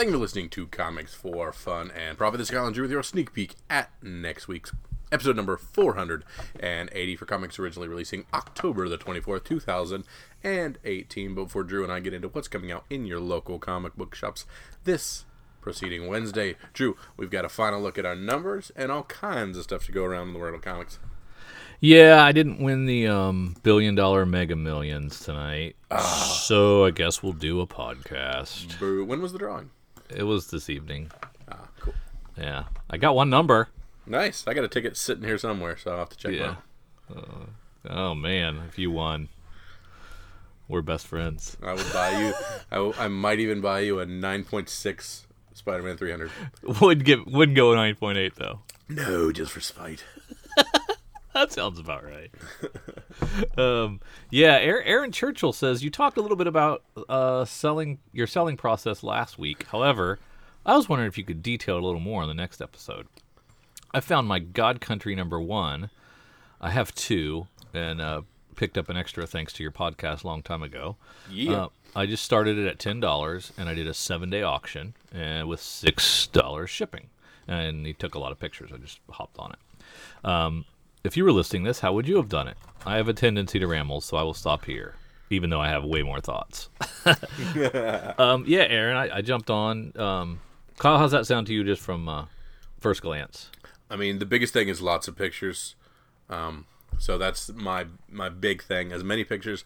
Thank you for listening to Comics for Fun and Profit. This is Kyle and Drew with your sneak peek at next week's episode number 480 for comics originally releasing October the 24th, 2018. But before Drew and I get into what's coming out in your local comic book shops this proceeding Wednesday, Drew, we've got a final look at our numbers and all kinds of stuff to go around in the world of comics. Yeah, I didn't win the um, billion dollar mega millions tonight. So I guess we'll do a podcast. Boo. When was the drawing? It was this evening. Ah, cool. Yeah. I got one number. Nice. I got a ticket sitting here somewhere, so I'll have to check Yeah. Uh, oh, man. If you won, we're best friends. I would buy you. I, w- I might even buy you a 9.6 Spider-Man 300. Would give wouldn't go 9.8 though. No, just for spite. That sounds about right. um, yeah, Aaron, Churchill says you talked a little bit about uh, selling your selling process last week. However, I was wondering if you could detail a little more in the next episode. I found my God Country number one. I have two, and uh, picked up an extra thanks to your podcast a long time ago. Yeah. Uh, I just started it at ten dollars, and I did a seven-day auction, and with six dollars shipping. And he took a lot of pictures. I just hopped on it. Um, if you were listing this, how would you have done it? I have a tendency to ramble, so I will stop here, even though I have way more thoughts. um, yeah, Aaron, I, I jumped on. Um, Kyle, how's that sound to you just from uh, first glance? I mean, the biggest thing is lots of pictures. Um, so that's my my big thing. As many pictures,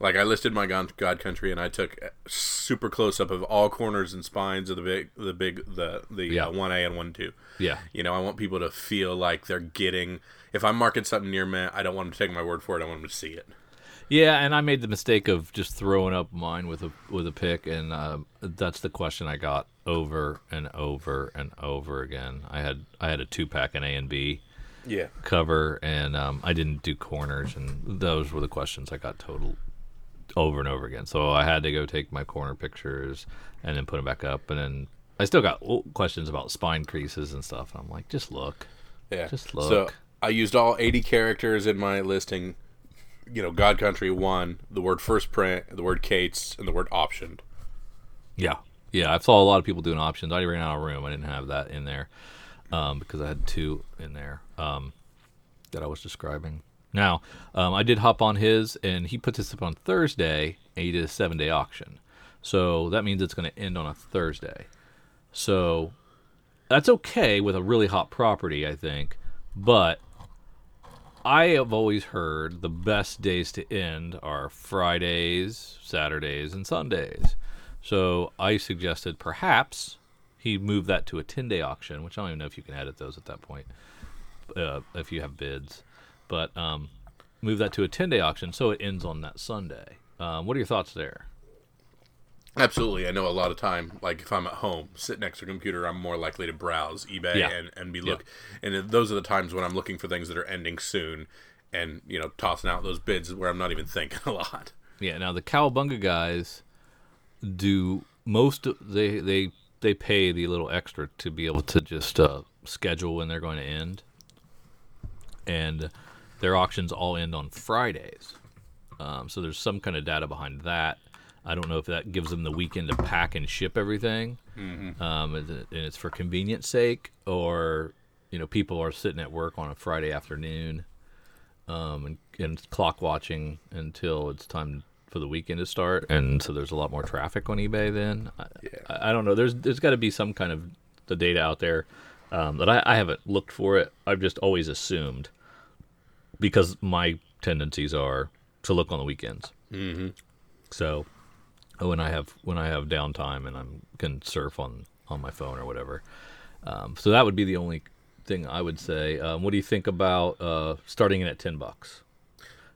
like I listed my God, God Country, and I took a super close up of all corners and spines of the big, the big, the the Yeah. one A and one two. Yeah. You know, I want people to feel like they're getting. If I'm marking something near me, I don't want them to take my word for it. I want them to see it. Yeah, and I made the mistake of just throwing up mine with a with a pick, and uh, that's the question I got over and over and over again. I had I had a two pack in A and B Yeah. cover, and um, I didn't do corners, and those were the questions I got total over and over again. So I had to go take my corner pictures and then put them back up, and then I still got questions about spine creases and stuff. And I'm like, just look. Yeah. Just So look. I used all 80 characters in my listing. You know, God Country one, the word first print, the word Cates, and the word optioned. Yeah, yeah. I saw a lot of people doing options. I ran out of room. I didn't have that in there um, because I had two in there um, that I was describing. Now, um, I did hop on his, and he put this up on Thursday, and he did a seven day auction. So that means it's going to end on a Thursday. So that's okay with a really hot property, I think. But I have always heard the best days to end are Fridays, Saturdays, and Sundays. So I suggested perhaps he move that to a 10 day auction, which I don't even know if you can edit those at that point, uh, if you have bids. But um, move that to a 10 day auction so it ends on that Sunday. Um, what are your thoughts there? Absolutely. I know a lot of time, like if I'm at home, sit next to a computer, I'm more likely to browse eBay Yeah. and, and be look. And those are the times when I'm looking for things that are ending soon and, you know, tossing out those bids where I'm not even thinking a lot. Yeah. Now the Cowabunga guys do most. Of, they they they pay the little extra to be able to just uh, schedule when they're going to end, and their auctions all end on Fridays. Um, so there's some kind of data behind that. I don't know if that gives them the weekend to pack and ship everything, um, and it- and it's for convenience sake, or you know people are sitting at work on a Friday afternoon um, and, and clock watching until it's time for the weekend to start, and so there's a lot more traffic on eBay. Then I, I, I don't know. There's there's got to be some kind of the data out there um, that I, I haven't looked for it. I've just always assumed because my tendencies are to look on the weekends. Mm-hmm. So when I have when I have downtime and I'm can surf on on my phone or whatever. Um, so that would be the only thing I would say. Um, what do you think about uh, starting it at ten bucks?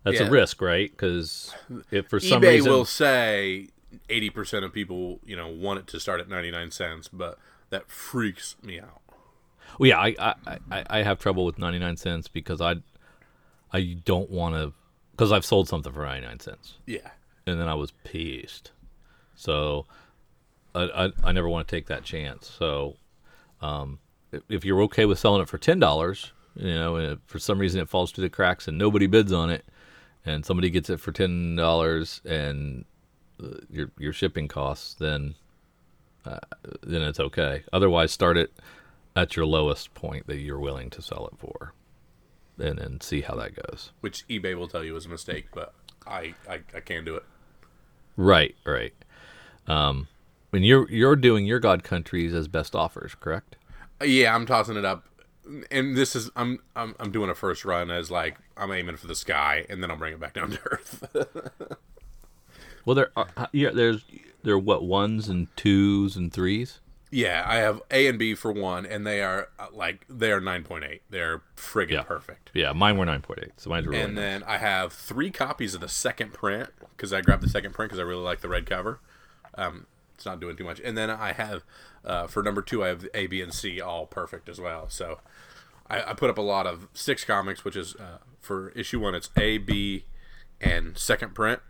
That's Yeah. a risk, right? Because if for some eBay reason, will say 80% of people, you know, want it to start at 99 cents, but that freaks me out. well, yeah, I, I, I, I have trouble with ninety nine cents because I I don't want to because I've sold something for ninety nine cents. Yeah. and then I was pissed. So I, I, I never want to take that chance. So um, if, you're okay with selling it for ten dollars, you know, and if for some reason it falls through the cracks and nobody bids on it, and somebody gets it for ten dollars and uh, your your shipping costs, then uh, then it's okay. Otherwise, start it at your lowest point that you're willing to sell it for, and then see how that goes. Which eBay will tell you is a mistake, but I I, I can't do it. Right, right. Um, and you're you're doing your God countries as best offers, correct? Uh, Yeah, I'm tossing it up, and this is I'm I'm I'm doing a first run as like I'm aiming for the sky, and then I'll bring it back down to earth. Well, there are yeah, there's there are what ones and twos and threes. yeah, I have A and B for one, and they are uh, like they are nine point eight. They're friggin' Yeah. perfect. Yeah, mine were nine point eight, so mine's really And nice. then I have three copies of the second print because I grabbed the second print because I really like the red cover. Um, it's not doing too much. And then I have uh, for number two, I have A, B, and C all perfect as well. So I, I put up a lot of six comics, which is uh, for issue one, it's A, B, and second print,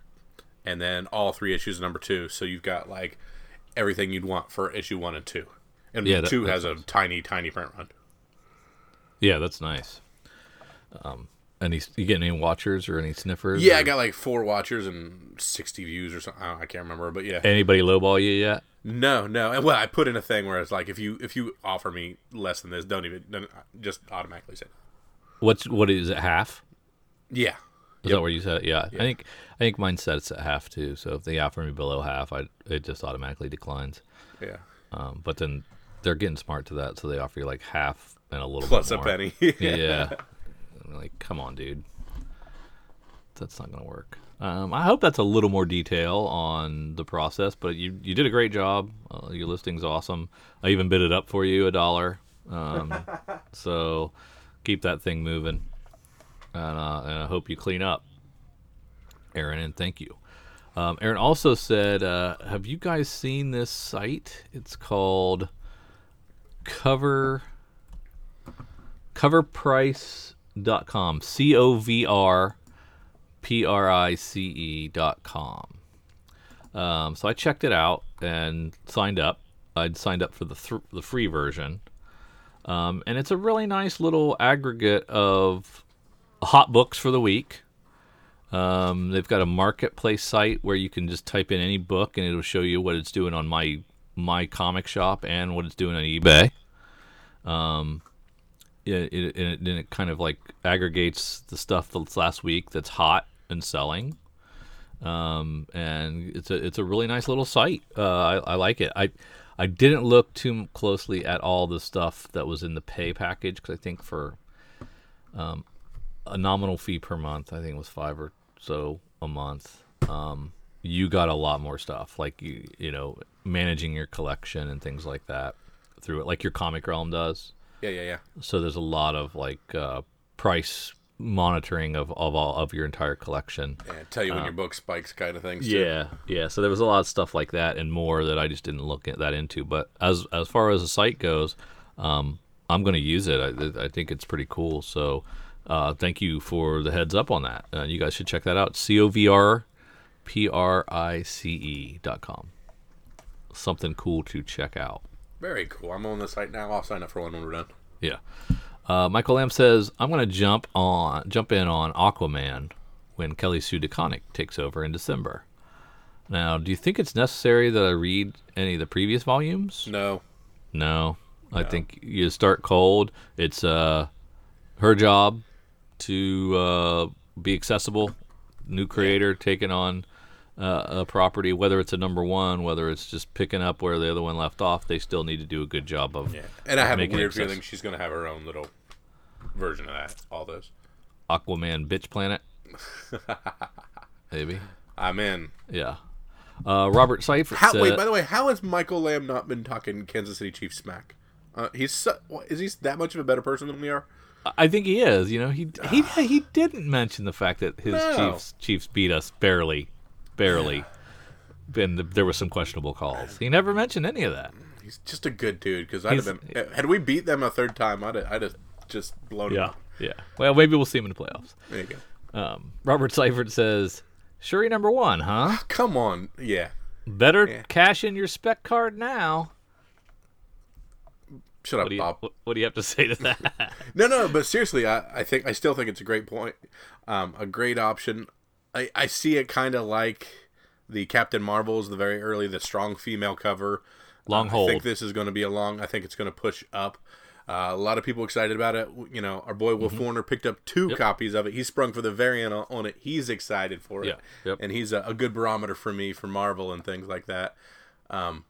and then all three issues of number two. So you've got like everything you'd want for issue one and two. And Yeah, that- two has a tiny, tiny print run. Yeah, that's nice. Um, any you get any watchers or any sniffers? Yeah, or I got like four watchers and sixty views or something. I, I can't remember, but yeah. anybody lowball you yet? No, no. And, Well, I put in a thing where it's like if you if you offer me less than this, don't even don't, just automatically say. What's what is it half? Yeah, Is that where you said it? Yeah. I think I think mine sets at half too. So if they offer me below half, I it just automatically declines. yeah. Um, but then they're getting smart to that, so they offer you like half and a little Plus a penny. Yeah. I'm like, come on, dude. That's not gonna work. Um, I hope that's a little more detail on the process, but you you did a great job. Uh, your listing's awesome. I even bid it up for you a dollar. Um, so keep that thing moving, and, uh, and I hope you clean up, Aaron. And thank you. Um, Aaron also said, uh, "Have you guys seen this site? It's called Cover covrprice.com c o v r p r i c e dot com. Um, so i checked it out and signed up. I'd signed up for the th- the free version. Um, and it's a really nice little aggregate of hot books for the week. Um, they've got a marketplace site where you can just type in any book and it'll show you what it's doing on my my comic shop and what it's doing on ebay it, it, and it, and it kind of like aggregates the stuff that's last week that's hot and selling. Um, and it's a it's a really nice little site. Uh, I, I like it. I I didn't look too closely at all the stuff that was in the pay package because I think for um, a nominal fee per month, I think it was five or so a month. Um, you got a lot more stuff like you you know managing your collection and things like that through it, like your Comic Realm does yeah, yeah, yeah. so there's a lot of like uh, price monitoring of, of all of your entire collection. Yeah, tell you when your book spikes, kind of things. too. yeah yeah. So there was a lot of stuff like that and more that i just didn't look at that into. But as as far as the site goes um, i'm going to use it. I, I think it's pretty cool. So uh, thank you for the heads up on that. Uh, you guys should check that out. C O V R P R I C E dot com. Something cool to check out Very cool. I'm on the site now. I'll sign up for one when we're done. Yeah. Uh, Michael Lamb says, I'm going to jump on, jump in on Aquaman when Kelly Sue DeConnick takes over in December. Now, do you think it's necessary that I read any of the previous volumes? No. No. I think you start cold. It's uh, her job to uh, be accessible. New creator taking on uh, a property, whether it's a number one, whether it's just picking up where the other one left off, they still need to do a good job of. Yeah. And I have a weird feeling she's going to have her own little version of that. All those. Aquaman Bitch Planet. Maybe. I'm in. Yeah. Uh, Robert Seifert How, said, wait, by the way, how has Michael Lamb not been talking Kansas City Chiefs smack? Uh, he's so, is he that much of a better person than we are? I think he is. You know, he he he didn't mention the fact that his No. Chiefs Chiefs beat us barely, barely. And there were some questionable calls. He never mentioned any of that. He's just a good dude. Because I'd have been had we beat them a third time, I'd have, I'd have just blown him. up. yeah. Well, maybe we'll see him in the playoffs. There you go. Um, Robert Seifert says, "Shuri number one, huh? Come on, yeah. Better Yeah. cash in your spec card now." Shut up, What do you Bob. what, what do you have to say to that? No, no, but seriously, I, I think I still think it's a great point, um, a great option. I, I see it kind of like the Captain Marvels, the very early, the strong female cover, long hold. I think this is going to be a long. I think it's going to push up. Uh, a lot of people excited about it. You know, our boy Mm-hmm. Wolf Warner picked up two copies of it. He sprung for the variant on, on it. He's excited for it, Yeah, yep. and he's a, a good barometer for me for Marvel and things like that. Um,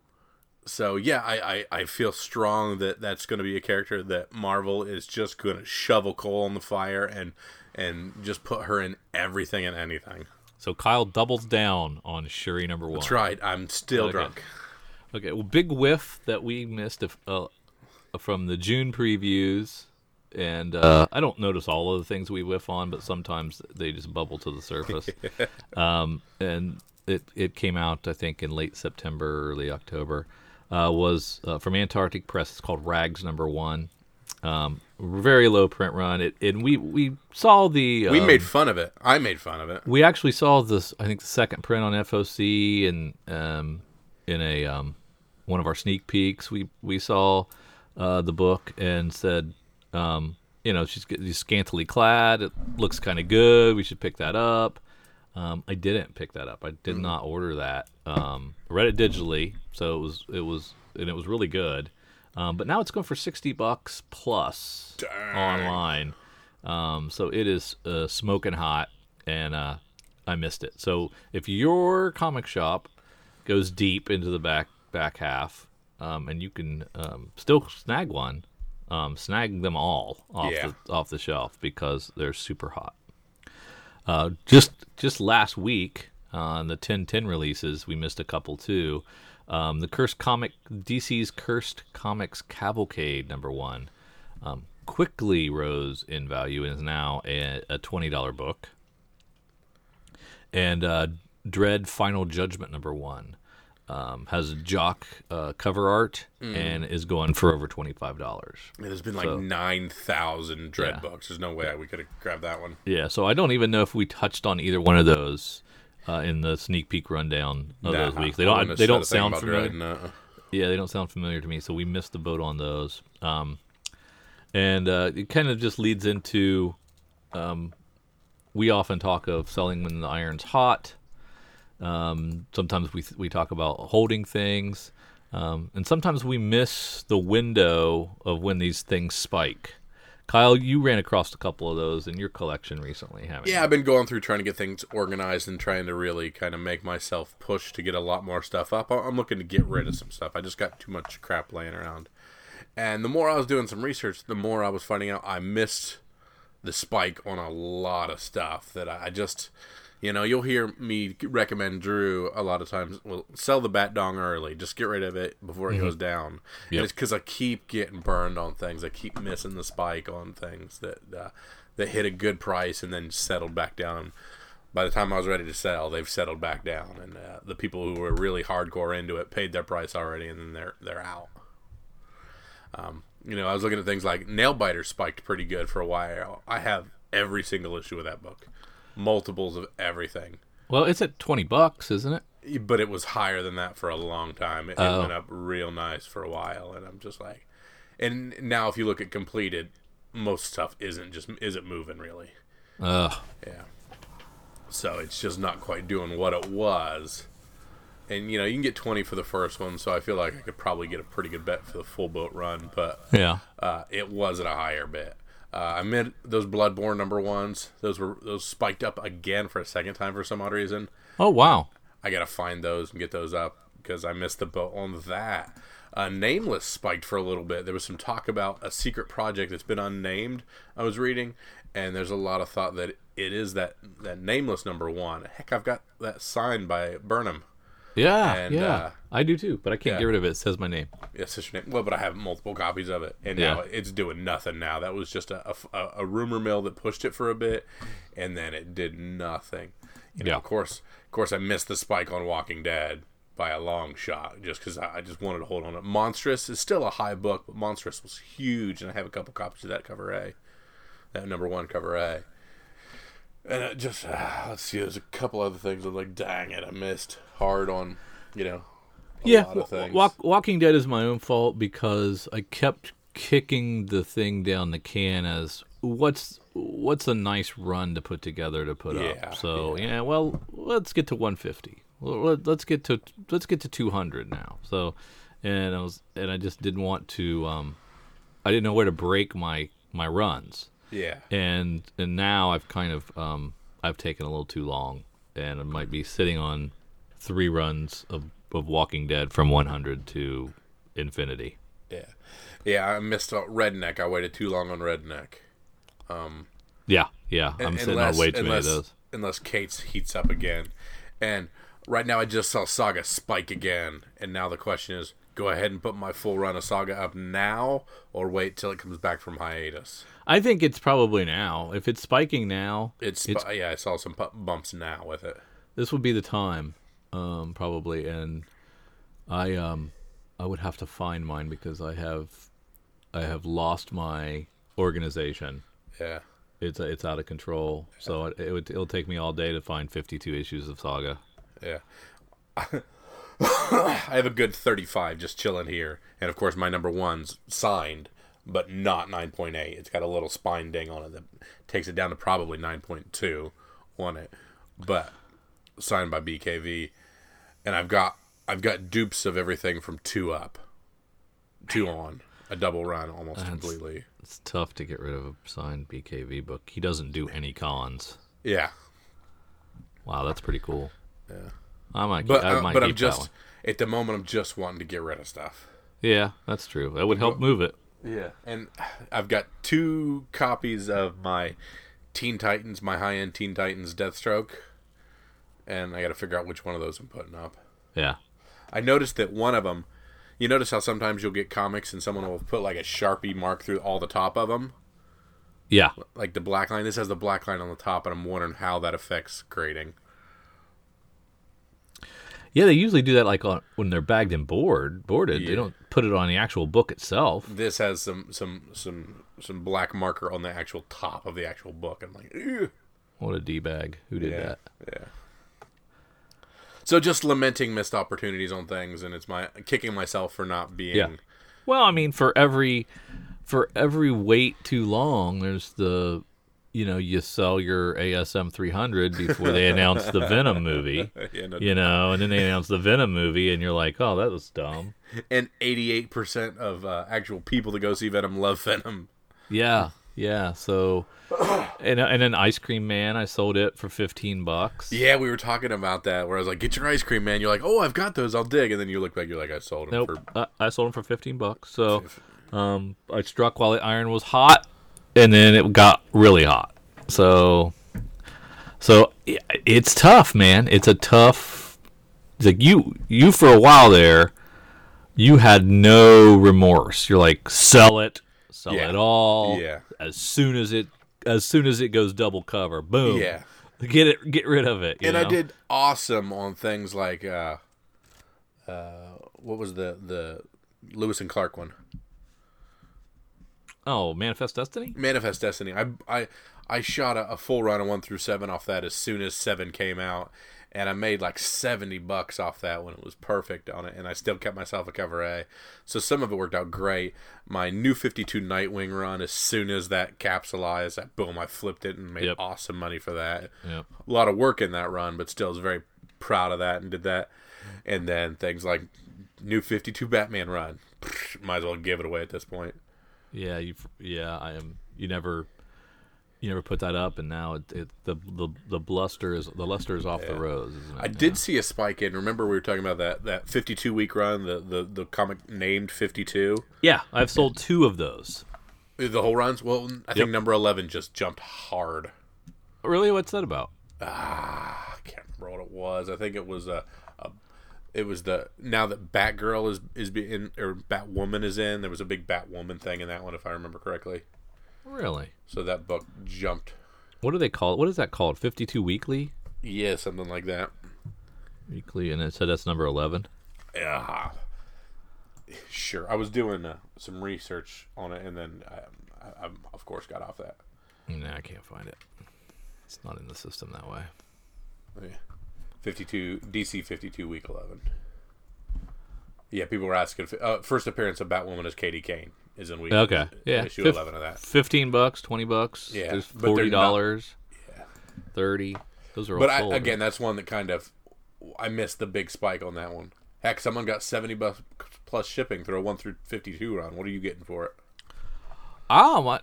so yeah, I, I, I feel strong that that's going to be a character that Marvel is just going to shovel coal on the fire and and just put her in everything and anything. so Kyle doubles down on Shuri number one. That's right. I'm still Okay. drunk. Okay, well, big whiff that we missed if, uh, from the June previews, and uh, I don't notice all of the things we whiff on, but sometimes they just bubble to the surface. um, and it it came out, I think, in late September, early October. Uh, was uh, from Antarctic Press. It's called Rags Number One. Um, very low print run. It and we we saw the We um, made fun of it. I made fun of it. we actually saw this. I think the second print on FOC and um, in a um, one of our sneak peeks, we we saw uh, the book and said, um, you know, she's, she's scantily clad. It looks kind of good. We should pick that up. Um, I didn't pick that up. I did not order that. Um, read it digitally, so it was it was and it was really good. Um, but now it's going for sixty bucks plus online. Um, so it is uh, smoking hot, and uh, I missed it. So if your comic shop goes deep into the back back half, um, and you can um, still snag one, um, snag them all off Yeah. the off the shelf because they're super hot. Uh, just just last week on the 1010 releases, we missed a couple too. Um, the Cursed Comic DC's Cursed Comics Cavalcade number one um, quickly rose in value and is now a, a twenty dollar book. And uh, Dread Final Judgment number one um, has jock uh, cover art and is going for over twenty five dollars. There's been like So- nine thousand dread Yeah. books. There's no way we could have grabbed that one. Yeah, so I don't even know if we touched on either one of those uh, in the sneak peek rundown of those weeks. They don't. wouldn't They don't sound familiar. Yeah, they don't sound familiar to me, so we missed the boat on those. Um, and uh, it kind of just leads into um, we often talk of selling when the iron's hot. Um, sometimes we we talk about holding things, um, and sometimes we miss the window of when these things spike. Kyle, you ran across a couple of those in your collection recently, haven't you? Yeah, I've been going through trying to get things organized and trying to really kind of make myself push to get a lot more stuff up. I'm looking to get rid of some stuff. I just got too much crap laying around. And the more I was doing some research, the more I was finding out I missed the spike on a lot of stuff that I just, you know, you'll hear me recommend Drew a lot of times. Well, sell the bat dong early. Just get rid of it before it goes down. Yep. And it's because I keep getting burned on things. I keep missing the spike on things that uh, that hit a good price and then settled back down. By the time I was ready to sell, they've settled back down, and uh, the people who were really hardcore into it paid their price already, and then they're they're out. Um, you know, I was looking at things like Nailbiter spiked pretty good for a while. I have every single issue of that book, multiples of everything, Well, it's at twenty bucks, isn't it? but it was higher than that for a long time. It, it Oh. went up real nice for a while, and I'm just like, and now if you look at completed, most stuff isn't just isn't moving really. Ugh. Yeah. So it's just not quite doing what it was. And you know, you can get 20 for the first one, so I feel like I could probably get a pretty good bet for the full boat run, but Yeah. uh, it was at a higher bet. Uh, I meant those Bloodborne number ones. Those were those spiked up again for a second time for some odd reason. Oh wow. I gotta find those and get those up because I missed the boat on that. Uh, Nameless spiked for a little bit. There was some talk about a secret project that's been unnamed. I was reading, and there's a lot of thought that it is that that Nameless number one. Heck, I've got that signed by Burnham. Yeah. And, yeah. uh, I do too, but I can't yeah. get rid of it. It says my name. Yes, it's your name. Well, but I have multiple copies of it, and Yeah. now it's doing nothing. Now that was just a, a, a rumor mill that pushed it for a bit, and then it did nothing. You know, Yeah. Of course, of course, I missed the spike on Walking Dead by a long shot, just because I I just wanted to hold on it. Monstress is still a high book, but Monstress was huge, and I have a couple copies of that cover A, that number one cover A. And it just uh, let's see, there's a couple other things. I'm like, dang it, I missed hard on, you know, a yeah. lot of things. Walk, Walking Dead is my own fault because I kept kicking the thing down the can as what's what's a nice run to put together to put Yeah, up. So yeah. well, let's get to 150. Let- Let's get to let's get to 200 now. So and I was and I just didn't want to. Um, I didn't know where to break my my runs, Yeah. and and now I've kind of um, I've taken a little too long, and I might be sitting on three runs of of Walking Dead from 100 to infinity. Yeah. Yeah, I missed out Redneck. I waited too long on Redneck. Yeah, yeah. I'm Un- sitting on way too many of those. Unless Cates heats up again. And right now I just saw Saga spike again. And now the question is go ahead and put my full run of Saga up now or wait till it comes back from hiatus? I think it's probably now. If it's spiking now, It's, It's- yeah, I saw some bumps now with it. this would be the time, um, probably. And I um, I would have to find mine because I have I have lost my organization. Yeah. It's it's out of control. So it, it would it'll take me all day to find 52 issues of Saga. Yeah. I have a good 35 just chilling here. And of course, my number one's signed, but not 9.8. It's got a little spine ding on it that takes it down to probably 9.2 on it. But signed by BKV. And I've got I've got dupes of everything from 2 up. 2 on. A double run almost completely. It's tough to get rid of a signed BKV book. He doesn't do any cons. Yeah. Wow, that's pretty cool. Yeah. I might, keep, But I uh, might but keep I'm that just one. at the moment I'm just wanting to get rid of stuff. Yeah, that's true. That would help move it. Yeah, and I've got two copies of my Teen Titans, my high-end Teen Titans Deathstroke, and I got to figure out which one of those I'm putting up. Yeah. I noticed that one of them. You notice how sometimes you'll get comics and someone will put like a sharpie mark through all the top of them, Yeah. like the black line. This has the black line on the top, and I'm wondering how that affects grading. Yeah, they usually do that like on, when they're bagged and board, boarded. Yeah. They don't put it on the actual book itself. This has some some some some black marker on the actual top of the actual book. I'm like, Ew. What a d bag! Who did yeah, that? yeah. So just lamenting missed opportunities on things, and it's my kicking myself for not being. Yeah. Well, I mean, for every for every wait too long, there's the you know you sell your ASM 300 before they announce the Venom movie. Yeah, no- You know, and then they announce the Venom movie, and you're like, oh, that was dumb. And 88% of uh, actual people that go see Venom love Venom. Yeah, yeah. So, and and then Ice Cream Man, I sold it for 15 bucks. Yeah, we were talking about that. Where I was like, "Get your ice cream, man." You're like, "Oh, I've got those. I'll dig." And then you look back, you're like, "I sold them Nope, for." I, I sold them for 15 bucks. So, um, I struck while the iron was hot, and then it got really hot. So, so it's tough, man. It's a tough. It's like you, you for a while there, you had no remorse. You're like, sell it, sell Yeah. it all. Yeah. As soon as it, as soon as it goes double cover, boom. Yeah. Get it, get rid of it. and I did awesome on things like uh, uh, what was the the Lewis and Clark one? Oh, Manifest Destiny. Manifest Destiny. I I I shot a, a full run of one through seven off that as soon as seven came out, and I made like seventy bucks off that when it was perfect on it, and I still kept myself a cover A. So some of it worked out great. My new fifty two Nightwing run, as soon as that capsulized, I boom, I flipped it and made Yep. awesome money for that. Yep. A lot of work in that run, but still was very proud of that and did that. And then things like new fifty two Batman run, might as well give it away at this point. Yeah, you. Yeah, I am. You never, you never put that up, and now it, it the the the bluster is the luster is off the rose. Isn't it? I did see a spike in. Remember we were talking about that that 52 week run, the the the comic named 52, Yeah, I've sold two of those. the whole runs. Well, I think number 11 just jumped hard. Really, what's that about? Ah, I can't remember what it was. I think it was a, a it was the now that Batgirl is is in or Batwoman is in. There was a big Batwoman thing in that one, if I remember correctly. Really? So that book jumped. What do they call it? What is that called? Fifty-two weekly. Yeah, something like that. Weekly, and it said that's number eleven. Yeah. Sure. I was doing uh, some research on it, and then I, I, I, of course, got off that. Nah, I can't find it. It's not in the system that way. Yeah. 52 DC 52 week 11. Yeah, people were asking. if- Uh, first appearance of Batwoman as Katie Kane is in week. Okay, yeah, issue Fif- 11 of that. Fifteen bucks, twenty bucks. Yeah, there's but they're forty not- yeah. Thirty. Those are all But I, sold. again, that's one that kind of I missed the big spike on that one. Heck, someone got 70 bucks plus shipping. through a one through fifty-two on. What are you getting for it? Oh, my,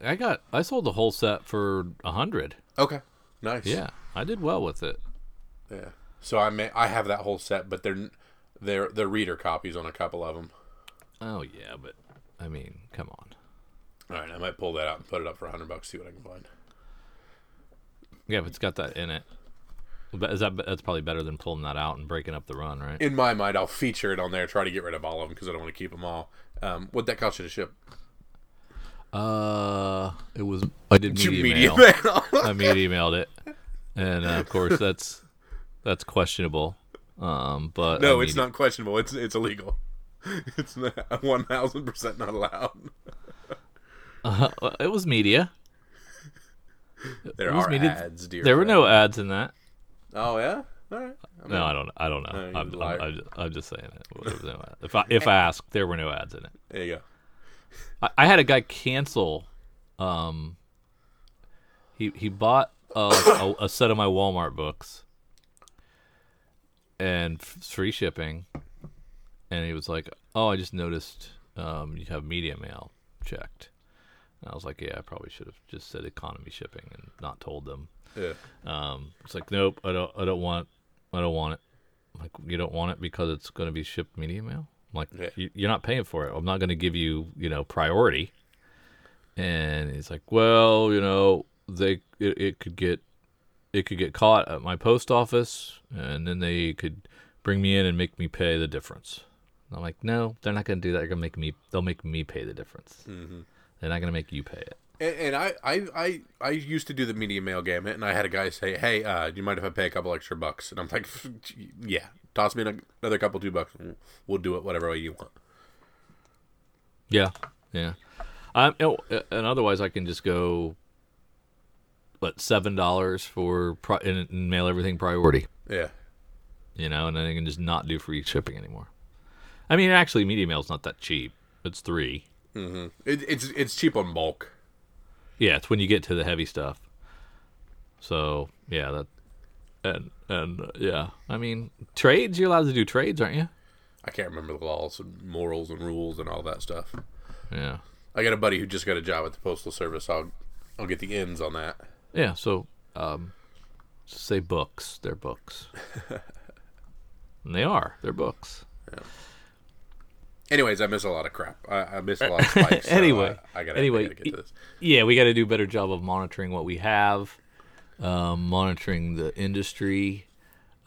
I got I sold the whole set for a hundred. Okay, nice. Yeah, I did well with it. Yeah. So I may I have that whole set, but they're they're they're reader copies on a couple of them. Oh yeah, but I mean, come on. All right, I might pull that out and put it up for a hundred bucks. See what I can find. Yeah, if it's got that in it, but is that that's probably better than pulling that out and breaking up the run, right? In my mind, I'll feature it on there. Try to get rid of all of them because I don't want to keep them all. Um, what that cost you to ship? Uh, it was I did media, media mail. mail. I media mailed it, and uh, of course that's that's questionable. Um, but no, I it's not questionable. It's it's illegal. It's one thousand percent not allowed. Uh, it was media. There was are media. ads, dear. There were no ads in that. Oh yeah. All right. I mean, No, I don't. I don't know. I'm, I'm. I'm, just, I'm just saying it. No. If I if I ask, there were no ads in it. There you go. I, I had a guy cancel. Um, he he bought a, a, a set of my Walmart books and free shipping, and he was like, "Oh, I just noticed um, you have media mail checked." And I was like, "Yeah, I probably should have just said economy shipping and not told them." Yeah. Um, it's like, "Nope, I don't. I don't want. I don't want it." I'm like, you don't want it because it's going to be shipped media mail. I'm like, Yeah. you, you're not paying for it. I'm not going to give you, you know, priority. And he's like, well, you know, they it, it could get it could get caught at my post office, and then they could bring me in and make me pay the difference. And I'm like, no, they're not going to do that. They're going to make me. They'll make me pay the difference. Mm-hmm. They're not going to make you pay it. And, and I, I, I, I used to do the media mail gamut, and I had a guy say, "Hey, uh, do you mind if I pay a couple extra bucks?" And I'm like, "Yeah, toss me another couple two bucks. and We'll do it whatever way you want." Yeah, yeah. Um, and otherwise, I can just go. What seven dollars for pri- and, and mail everything priority, Yeah. you know, and then I can just not do free shipping anymore. I mean, actually, media mail's not that cheap. It's three. Mm-hmm. It, it's it's cheap on bulk. Yeah, it's when you get to the heavy stuff. So yeah, that and and uh, yeah, I mean trades. You're allowed to do trades, aren't you? I can't remember the laws and morals and rules and all that stuff. Yeah, I got a buddy who just got a job at the postal service. I'll I'll get the ins on that. Yeah. So um, say books. They're books. and they are. They're books. Anyways, I miss a lot of crap. I, I miss a lot of spikes. so Anyway, I, I gotta, anyway, I gotta get to this. Yeah, we got to do a better job of monitoring what we have, um, monitoring the industry,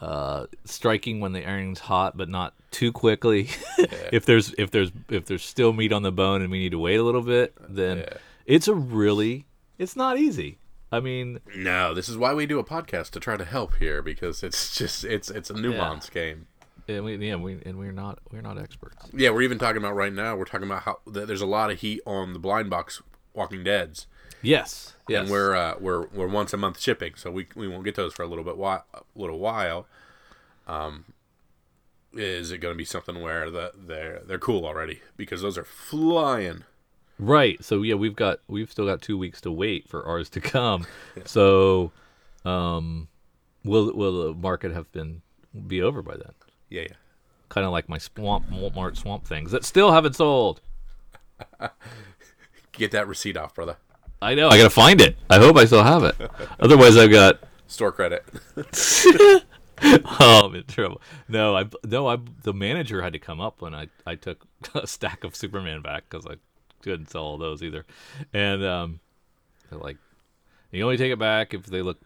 uh, striking when the iron's hot, but not too quickly. if there's if there's if there's still meat on the bone and we need to wait a little bit, then Yeah. it's a really it's not easy. I mean, No, this is why we do a podcast to try to help here because it's just it's it's a nuance game. and we yeah we and we're not we're not experts. Yeah, we're even talking about right now. We're talking about how there's a lot of heat on the blind box Walking Dead's, Yes, yes, and we're uh, we're we're once a month shipping, so we we won't get those for a little bit while a little while. Um, is it going to be something where the they're they're cool already because those are flying? Right. So yeah, we've got we've still got two weeks to wait for ours to come. So, um, will will the market have been be over by then? Yeah, yeah. Kind of like my swamp Walmart swamp things that still haven't sold. Get that receipt off, brother. I know. I gotta find it. I hope I still have it. Otherwise, I've got Store credit. oh, I'm in trouble. No, I no, I the manager had to come up when I I took a stack of Superman back because I couldn't sell all those either, and um, they're like, you only take it back if they look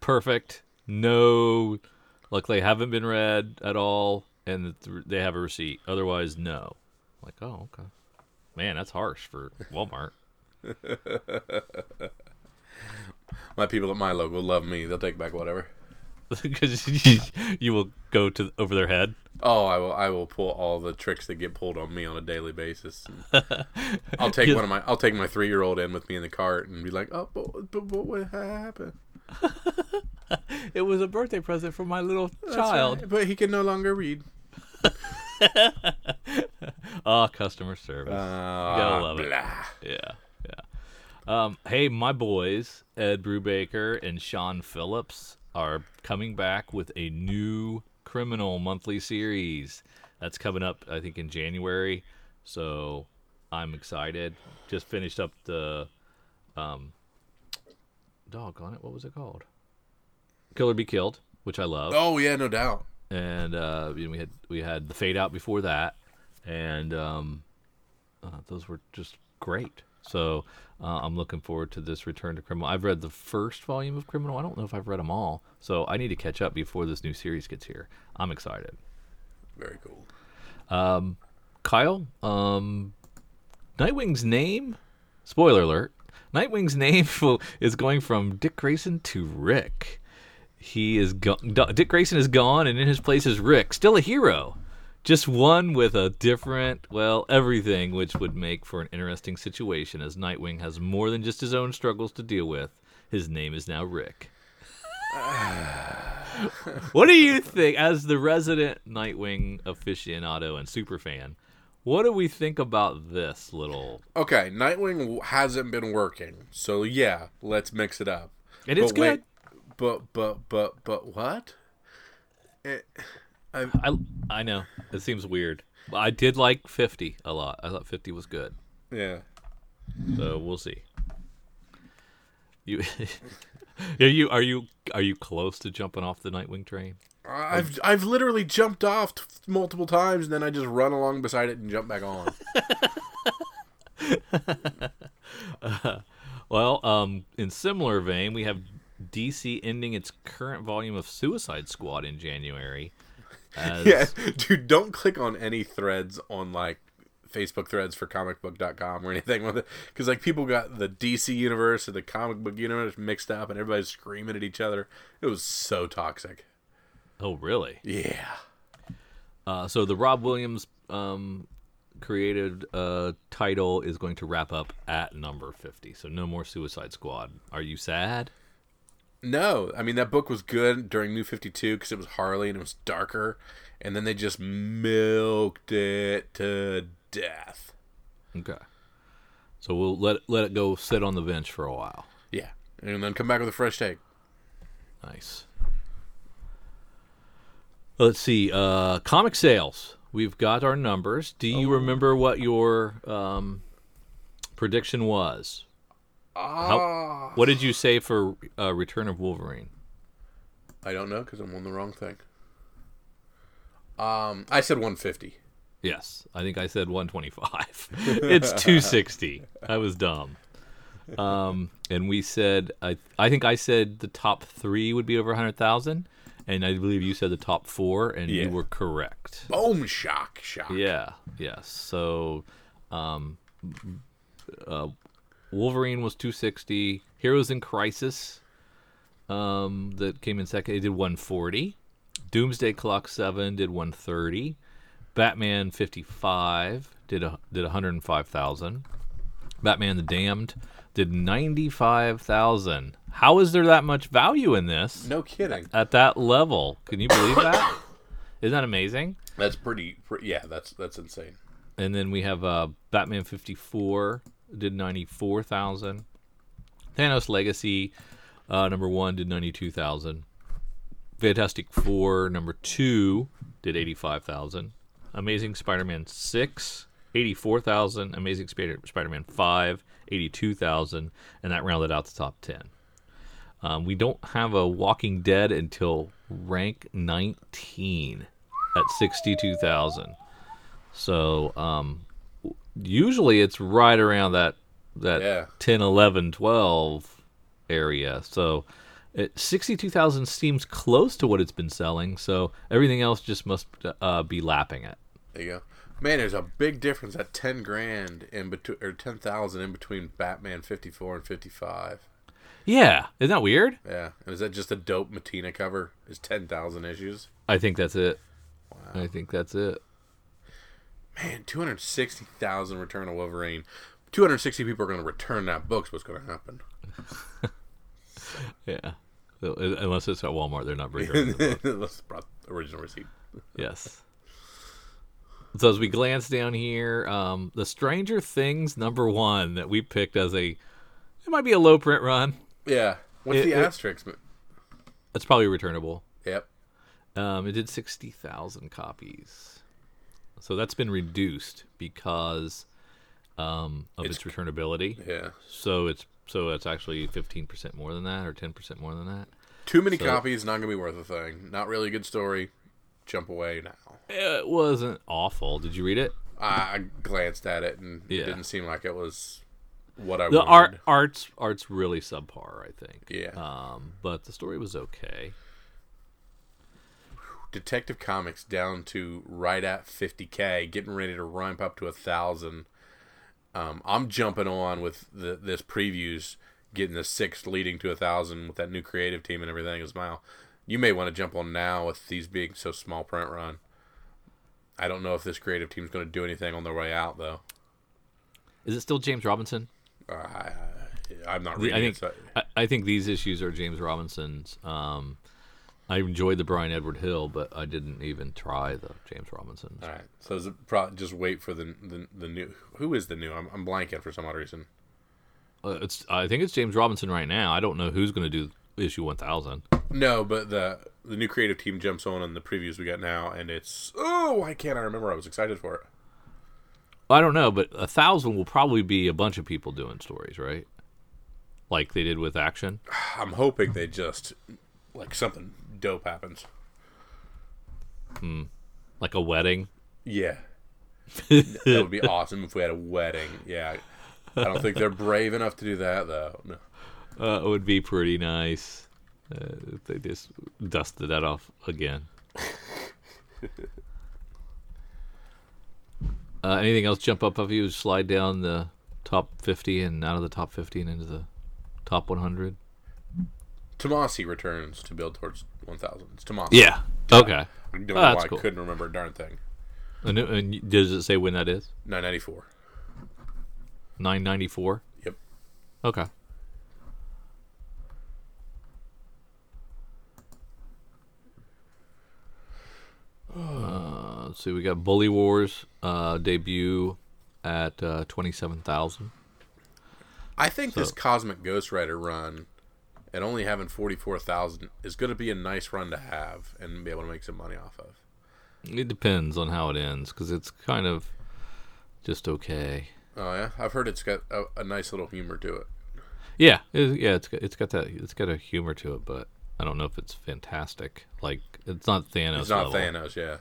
perfect, no, like they haven't been read at all, and they have a receipt. Otherwise, no. I'm like, oh, okay, man, that's harsh for Walmart. my people at my logo love me. They'll take back whatever. Because you, you will go to over their head. Oh, I will. I will pull all the tricks that get pulled on me on a daily basis. I'll take one of my. I'll take my three year old in with me in the cart and be like, "Oh, but, but, but what happened?" It was a birthday present for my little That's child. right, But he can no longer read. Ah, customer service. Uh, gotta love it. yeah, yeah. Um, hey, my boys, Ed Brubaker and Sean Phillips, are coming back with a new criminal monthly series. That's coming up, I think, in January. So I'm excited. Just finished up the um, dog on it, what was it called? Kill or Be Killed, which I love. Oh yeah, no doubt. and uh, you know, we had we had the fade out before that, and um, uh, those were just great. So uh, I'm looking forward to this return to Criminal. I've read the first volume of Criminal. I don't know if I've read them all, so I need to catch up before this new series gets here. I'm excited. Very cool. Kyle, um, Nightwing's name. Spoiler alert: Nightwing's name is going from Dick Grayson to Rick. He is go- Dick Grayson is gone, and in his place is Rick, still a hero, just one with a different, well, everything, which would make for an interesting situation. As Nightwing has more than just his own struggles to deal with. His name is now Rick. what do you think, as the resident Nightwing aficionado and super fan? What do we think about this little? Okay, Nightwing hasn't been working, so yeah, let's mix it up. It is But wait- good. But but but but what? It, I, I I know it seems weird. I did like fifty a lot. I thought fifty was good. yeah. So we'll see. You, are you are you are you close to jumping off the Nightwing train? I've I've literally jumped off t- multiple times, and then I just run along beside it and jump back on. Well, um, in similar vein, we have DC ending its current volume of Suicide Squad in January. As, yeah, dude, don't click on any threads on like Facebook threads for comicbook.com or anything with it, because like people got the DC universe and the comic book universe mixed up, and everybody's screaming at each other. It was so toxic. Oh, really? Yeah. Uh, so the Rob Williams um, created uh, title is going to wrap up at number 50. So no more Suicide Squad. Are you sad? No, I mean that book was good during New Fifty Two because it was Harley and it was darker, and then they just milked it to death. Okay. So we'll let let it go sit on the bench for a while. Yeah, and then come back with a fresh take. Nice. Let's see. Uh, comic sales. We've got our numbers. Do you remember what your um, prediction was? Ah, What did you say for uh, Return of Wolverine? I don't know because I'm on the wrong thing. Um, I said 150. Yes, I think I said 125. it's 260. I was dumb. Um, and we said I I think I said the top three would be over 100,000, and I believe you said the top four, and Yeah. you were correct. Boom! Shock! Shock! Yeah. Yes. So, um, uh, Wolverine was 260. Heroes in Crisis, um, that came in second. It did 140. Doomsday Clock Seven did 130. Batman 55 did a, did 105,000. Batman the Damned did 95,000. How is there that much value in this No kidding. at that level? Can you believe that? Isn't that amazing? That's pretty. pretty yeah, that's that's insane. And then we have uh, Batman 54 did 94,000. Thanos Legacy uh, number 1 did 92,000. Fantastic 4 number 2 did 85,000. Amazing Spider-Man 6 84,000. Amazing Spider- Spider-Man 5 82,000 and that rounded out the top 10. Um, we don't have a Walking Dead until rank 19 at 62,000. So um, usually it's right around that that Yeah. 10, 11, 12 area. So it, 62,000 seems close to what it's been selling. So everything else just must uh, be lapping it. There you go. Man, there's a big difference at 10 grand in between or 10,000 in between Batman 54 and 55. Yeah, isn't that weird? Yeah, and is that just a dope Mattina cover? Is 10,000 issues? I think that's it. I think that's it. Man, 260,000 Return of Wolverine. 260 people are going to return that book's what's going to happen. Yeah. Unless it's at Walmart, they're not returning the. Let's brought original receipt. Yes. So as we glance down here, um, the Stranger Things number one that we picked as a, it might be a low print run. Yeah. What's It- the it- asterisk? It's probably returnable. Yep. Um, it did sixty thousand copies. So that's been reduced because um, of It's- its, returnability. Yeah. So it's so it's actually fifteen percent more than that, or ten percent more than that. Too many So- copies, not gonna be worth a thing. Not really a good story. Jump away now. It wasn't awful. Did you read it? I, glanced at it and it didn't seem like it was what I The wanted. art art's art's really subpar, I think. Yeah. Um, but the story was okay. Detective Comics down to right at 50k, getting ready to ramp up to a thousand. Um, I'm jumping on with the, this previews, getting the sixth leading to a thousand with that new creative team and everything as well. You may want to jump on now with these being so small print run. I don't know if this creative team's going to do anything on their way out though. Is it still James Robinson? Uh, I, I'm not reading I it. think So, I, I think these issues are James Robinson's. Um, I enjoyed the Bryan Edward Hill, but I didn't even try the James Robinson. all right, so is it pro- just wait for the, the the new. Who is the new? I'm, I'm blanking for some odd reason. Uh, it's I think it's James Robinson right now. I don't know who's going to do issue one thousand. No, but the the new creative team jumps on in the previews we got now, and it's oh, why can't I remember? I was excited for it. I don't know, but a thousand will probably be a bunch of people doing stories, right? Like they did with Action. I'm hoping they just like something dope happens. Hmm. like a wedding. Yeah, that would be awesome if we had a wedding. Yeah, I don't think they're brave enough to do that though. No. Uh, it would be pretty nice uh, if they just dusted that off again. uh, anything else jump up of you? Slide down the top 50 and out of the top 50 and into the top 100? Tomasi returns to build towards 1,000. It's Tomasi. Yeah. Okay. I don't Oh, know why cool. I couldn't remember a darn thing. And, and does it say when that is? 994. 994? Yep. Okay. Uh, let's see. We got Bully Wars uh, debut at uh, twenty-seven thousand. I think this Cosmic Ghost Rider run and only having 44,000 is going to be a nice run to have and be able to make some money off of. It depends on how it ends because it's kind of just okay. Oh yeah, I've heard it's got a, a nice little humor to it. Yeah, it, yeah. It's got, it's got that. It's got a humor to it, but I don't know if it's fantastic. Like it's not Thanos. It's not level. Thanos, yeah.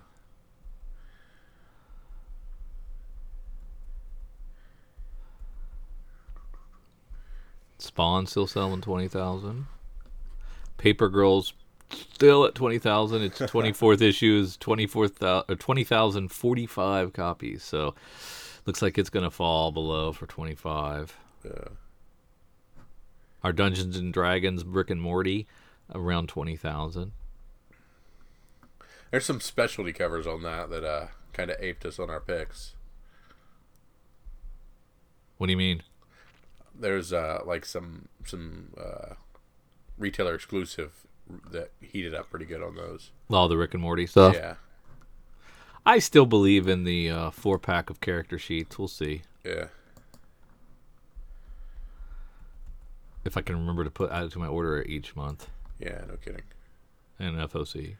Spawn still selling twenty thousand. Paper Girls still at twenty thousand. Its twenty fourth issue is twenty four thousand or twenty thousand forty five copies. So looks like it's gonna fall below for twenty five. Yeah. Our Dungeons and Dragons Rick and Morty around twenty thousand. There's some specialty covers on that that uh kind of aped us on our picks. What do you mean? There's uh like some some uh retailer exclusive that heated up pretty good on those. All the Rick and Morty stuff. Yeah. I still believe in the uh, four pack of character sheets. We'll see Yeah. if I can remember to put add it to my order each month Yeah, no kidding. and FOC.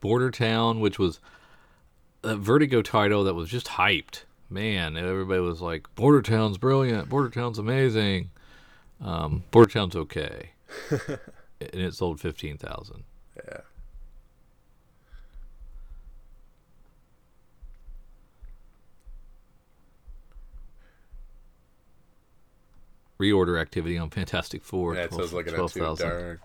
Border Town, which was a Vertigo title that was just hyped. Man, everybody was like, "Border Town's brilliant. Border Town's amazing." Um, Border Town's okay, and it sold fifteen thousand. Yeah. Reorder activity on Fantastic Four. Yeah, it says looking at too 12,000. darn.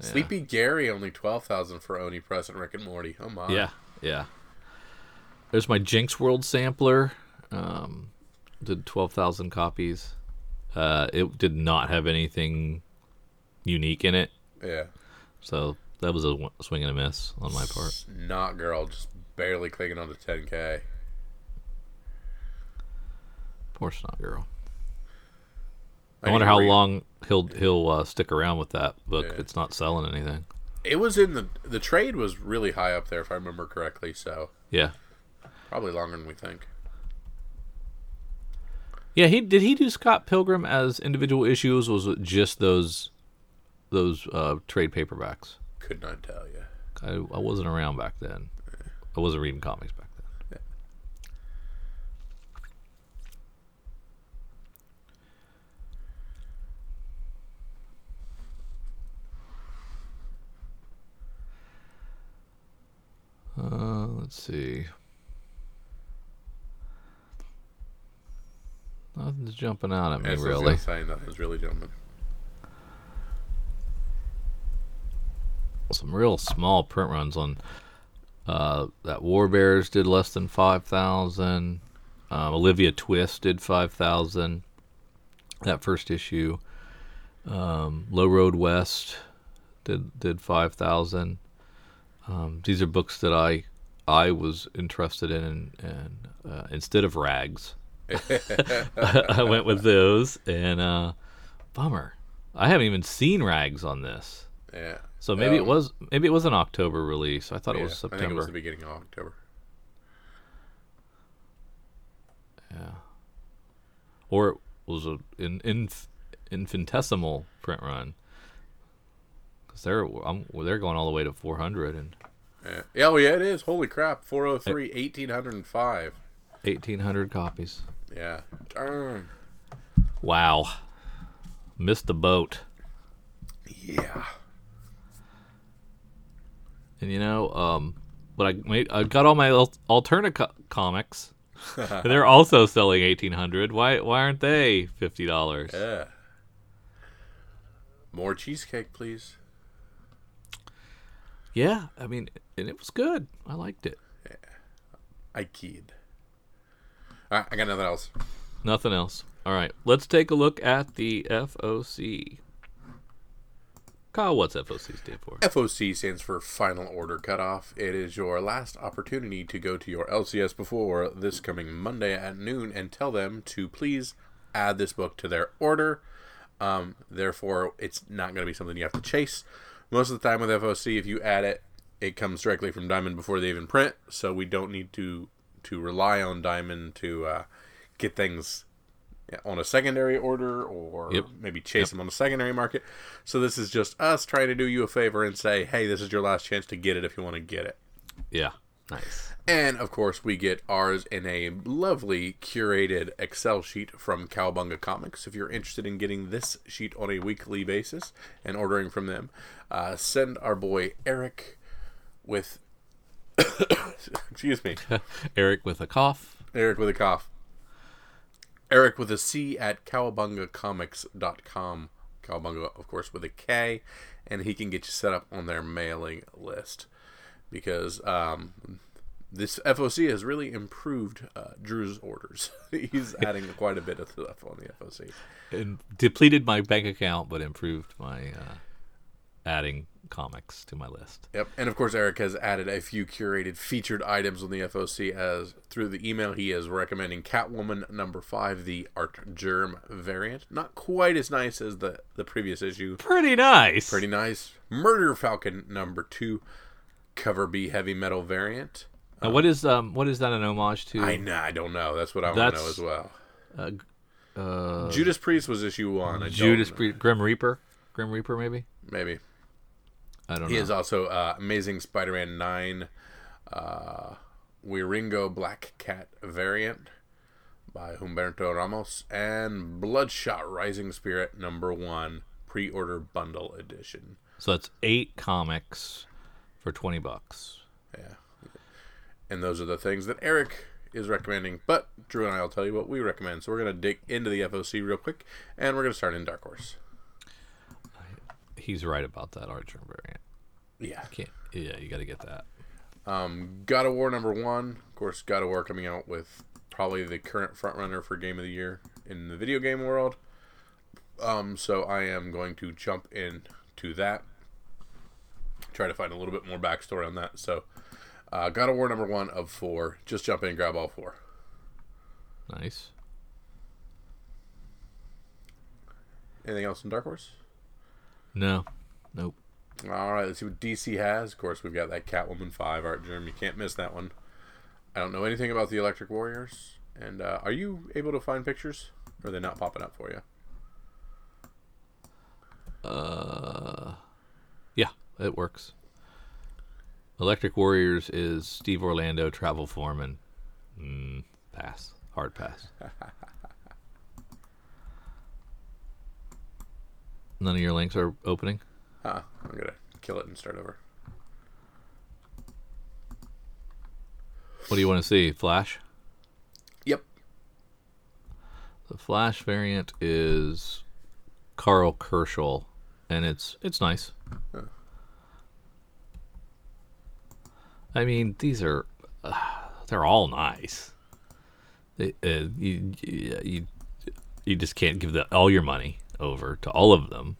Sleepy Gary only twelve thousand for Oni Press and Rick and Morty. Oh my. Yeah, yeah. There's my Jinx World sampler. Um, did twelve thousand copies. Uh, it did not have anything unique in it, Yeah. so that was a swing and a miss on my part. Snotgirl, just barely clicking on the 10k. Poor snot girl. I, need wonder how read- long he'll he'll uh, stick around with that book. Yeah. It's not selling anything. It was in the the trade was really high up there if I remember correctly. So Yeah, probably longer than we think. yeah. He did he do Scott Pilgrim as individual issues? Was it just those those uh, trade paperbacks? Could not tell you. I, I wasn't around back then. I wasn't reading comics back then. Uh, let's see. Nothing's jumping out at me, That's what I was really. say, nothing's really jumping. Some real small print runs on uh, that War Bears did less than five thousand. Um, Olivia Twist did five thousand. That first issue. Um, Low Road West did did five thousand. Um, these are books that I I was interested in, and, and uh, instead of rags, I went with those. And uh, bummer, I haven't even seen rags on this. Yeah. So maybe it Um, was maybe it was an October release. I thought it was September. I think it was the beginning of October. yeah. Or it was an inf, infinitesimal print run. Cuz they're I'm, they're going all the way to 400 and Yeah. yeah. Oh, yeah, it is. Holy crap. 403, 1805. 1800 copies. Yeah. Darn. Wow. Missed the boat. Yeah. And you know, um but I made I got all my alternate co- comics. and they're also selling 1800. Why why aren't they $50? Yeah. More cheesecake, please. Yeah, I mean, and it was good. I liked it. I keyed. All right, I got nothing else. Nothing else. All right, let's take a look at the FOC. Kyle, what's FOC stand for? FOC stands for Final Order Cutoff. It is your last opportunity to go to your LCS before this coming Monday at noon and tell them to please add this book to their order. Um, therefore, it's not going to be something you have to chase. Most of the time with FOC, if you add it, it comes directly from Diamond before they even print, so we don't need to to rely on Diamond to uh, get things on a secondary order or Yep. maybe chase them on the secondary market. So this is just us trying to do you a favor and say, hey, this is your last chance to get it if you want to get it. Yeah, nice. And of course, we get ours in a lovely curated Excel sheet from Cowabunga Comics. If you're interested in getting this sheet on a weekly basis and ordering from them, uh, send our boy Eric with, excuse me, Eric with a cough. Eric with a cough. Eric with a C at cowabungacomics.com. Cowabunga, of course, with a K. And he can get you set up on their mailing list. Because um, this FOC has really improved uh, Drew's orders. He's adding quite a bit of stuff on the FOC. And depleted my bank account, but improved my uh, adding comics to my list. Yep, and of course Eric has added a few curated featured items on the FOC as through the email he is recommending Catwoman number five, the Art Germ variant. Not quite as nice as the the previous issue. Pretty nice. Pretty nice. Murder Falcon number two, cover B heavy metal variant. Now, what is um what is that an homage to? I know, I don't know. That's what I want to know as well. Uh, uh, Judas Priest was issue one. I Judas. Priest, Grim Reaper, Grim Reaper maybe. maybe. I don't He know. is also uh, Amazing Spider-Man nine, uh, Wieringo Black Cat variant by Humberto Ramos, and Bloodshot Rising Spirit number one pre-order bundle edition. so that's eight comics for twenty bucks. Yeah, and those are the things that Eric is recommending. But Drew and I will tell you what we recommend. So we're gonna dig into the FOC real quick, and we're gonna start in Dark Horse. He's right about that Archer variant. Yeah. Can't. Yeah, you got to get that. Um, God of War number one. Of course, God of War coming out with probably the current frontrunner for Game of the Year in the video game world. Um, so I am going to jump into that. Try to find a little bit more backstory on that. So, uh, God of War number one of four. Just jump in and grab all four. Nice. Anything else in Dark Horse? No. Nope. All right, let's see what DC has. Of course, we've got that Catwoman 5 art germ. You can't miss that one. I don't know anything about the Electric Warriors. And uh, are you able to find pictures? Or are they not popping up for you? Uh. Yeah, it works. Electric Warriors is Steve Orlando travel foreman. Mm, pass. Hard pass. None of your links are opening. Huh. I'm gonna kill it and start over. What do you want to see? Flash? Yep. The Flash variant is Karl Kerschl, and it's it's nice. Huh. I mean, these are uh, they're all nice. They, uh, you, you you you just can't give the, all your money over to all of them.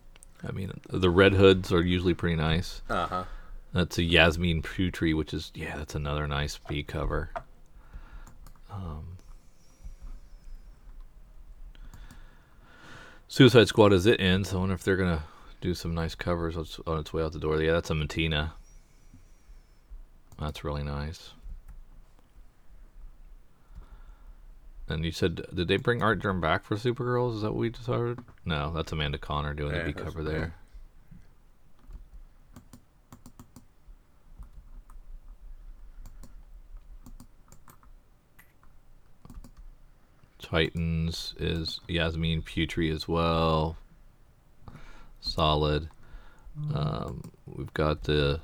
I mean, the Red Hoods are usually pretty nice. Uh huh. That's a Yasmine Putri, which is yeah, that's another nice B cover. Um, Suicide Squad as it ends. I wonder if they're gonna do some nice covers on its way out the door. Yeah, that's a Mattina. That's really nice. And you said, did they bring Art Germ back for Supergirls? Is that what we decided? No, that's Amanda Conner doing Yeah, the B cover there. Titans is Yasmine Putri as well. Solid. Um, we've got the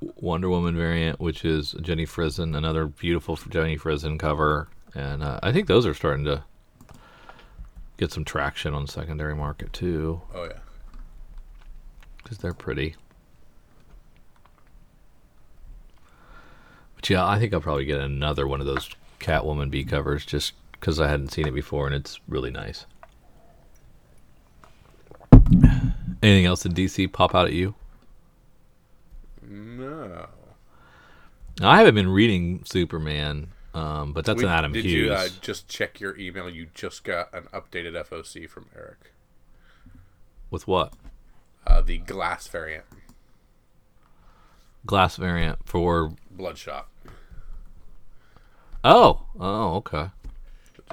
Wonder Woman variant, which is Jenny Frison, another beautiful Jenny Frison cover, and uh, I think those are starting to get some traction on the secondary market too, Oh yeah. because they're pretty. But yeah, I think I'll probably get another one of those Catwoman B covers just because I hadn't seen it before, and it's really nice. Anything else in DC pop out at you? No. I haven't been reading Superman, um, but that's We- an Adam did Hughes. you uh, just check your email? You just got an updated FOC from Eric. With what? Uh, the glass variant, Glass variant for. Bloodshot. Oh, oh, okay.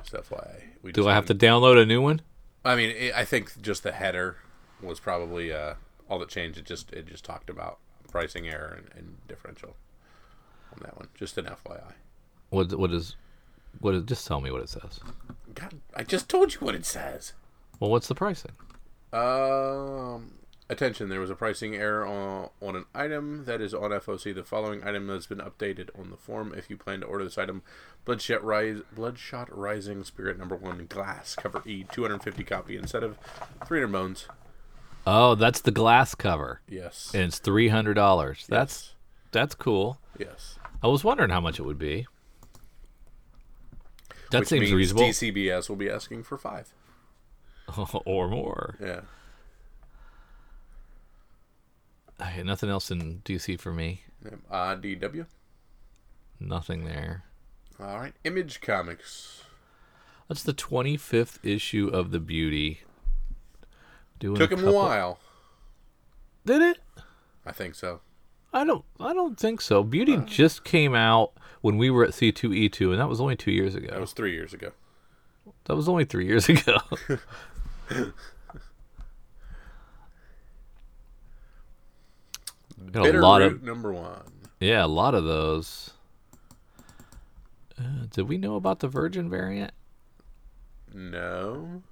Just FYI. We Do just I have to download a new one? I mean, it, I think just the header was probably uh, all that changed. It just it just talked about pricing error and, and differential on that one. Just an FYI. What? What is? What? Is, just tell me what it says. God, I just told you what it says. Well, what's the pricing? Um, attention, there was a pricing error on, on an item that is on FOC. The following item has been updated on the form. If you plan to order this item, Bloodshot, Rise, Bloodshot Rising Spirit number one glass cover E 250 copy instead of 300 bones. Oh, that's the glass cover, Yes. and it's three hundred dollars. That's that's cool. yes. I was wondering how much it would be. That seems means reasonable, DCBS will be asking for five. or more. Yeah. Okay, nothing else in DC for me. Uh, DW. Nothing there. All right. Image Comics. That's the twenty fifth issue of the Beauty. Doing Took him a while. Did it? I think so. I don't. I don't think so. Beauty just came out when we were at C two E two, and that was only two years ago. That was three years ago. That was only three years ago. Got a lot of number one. yeah, a lot of those. Uh, did we know about the Virgin variant? No.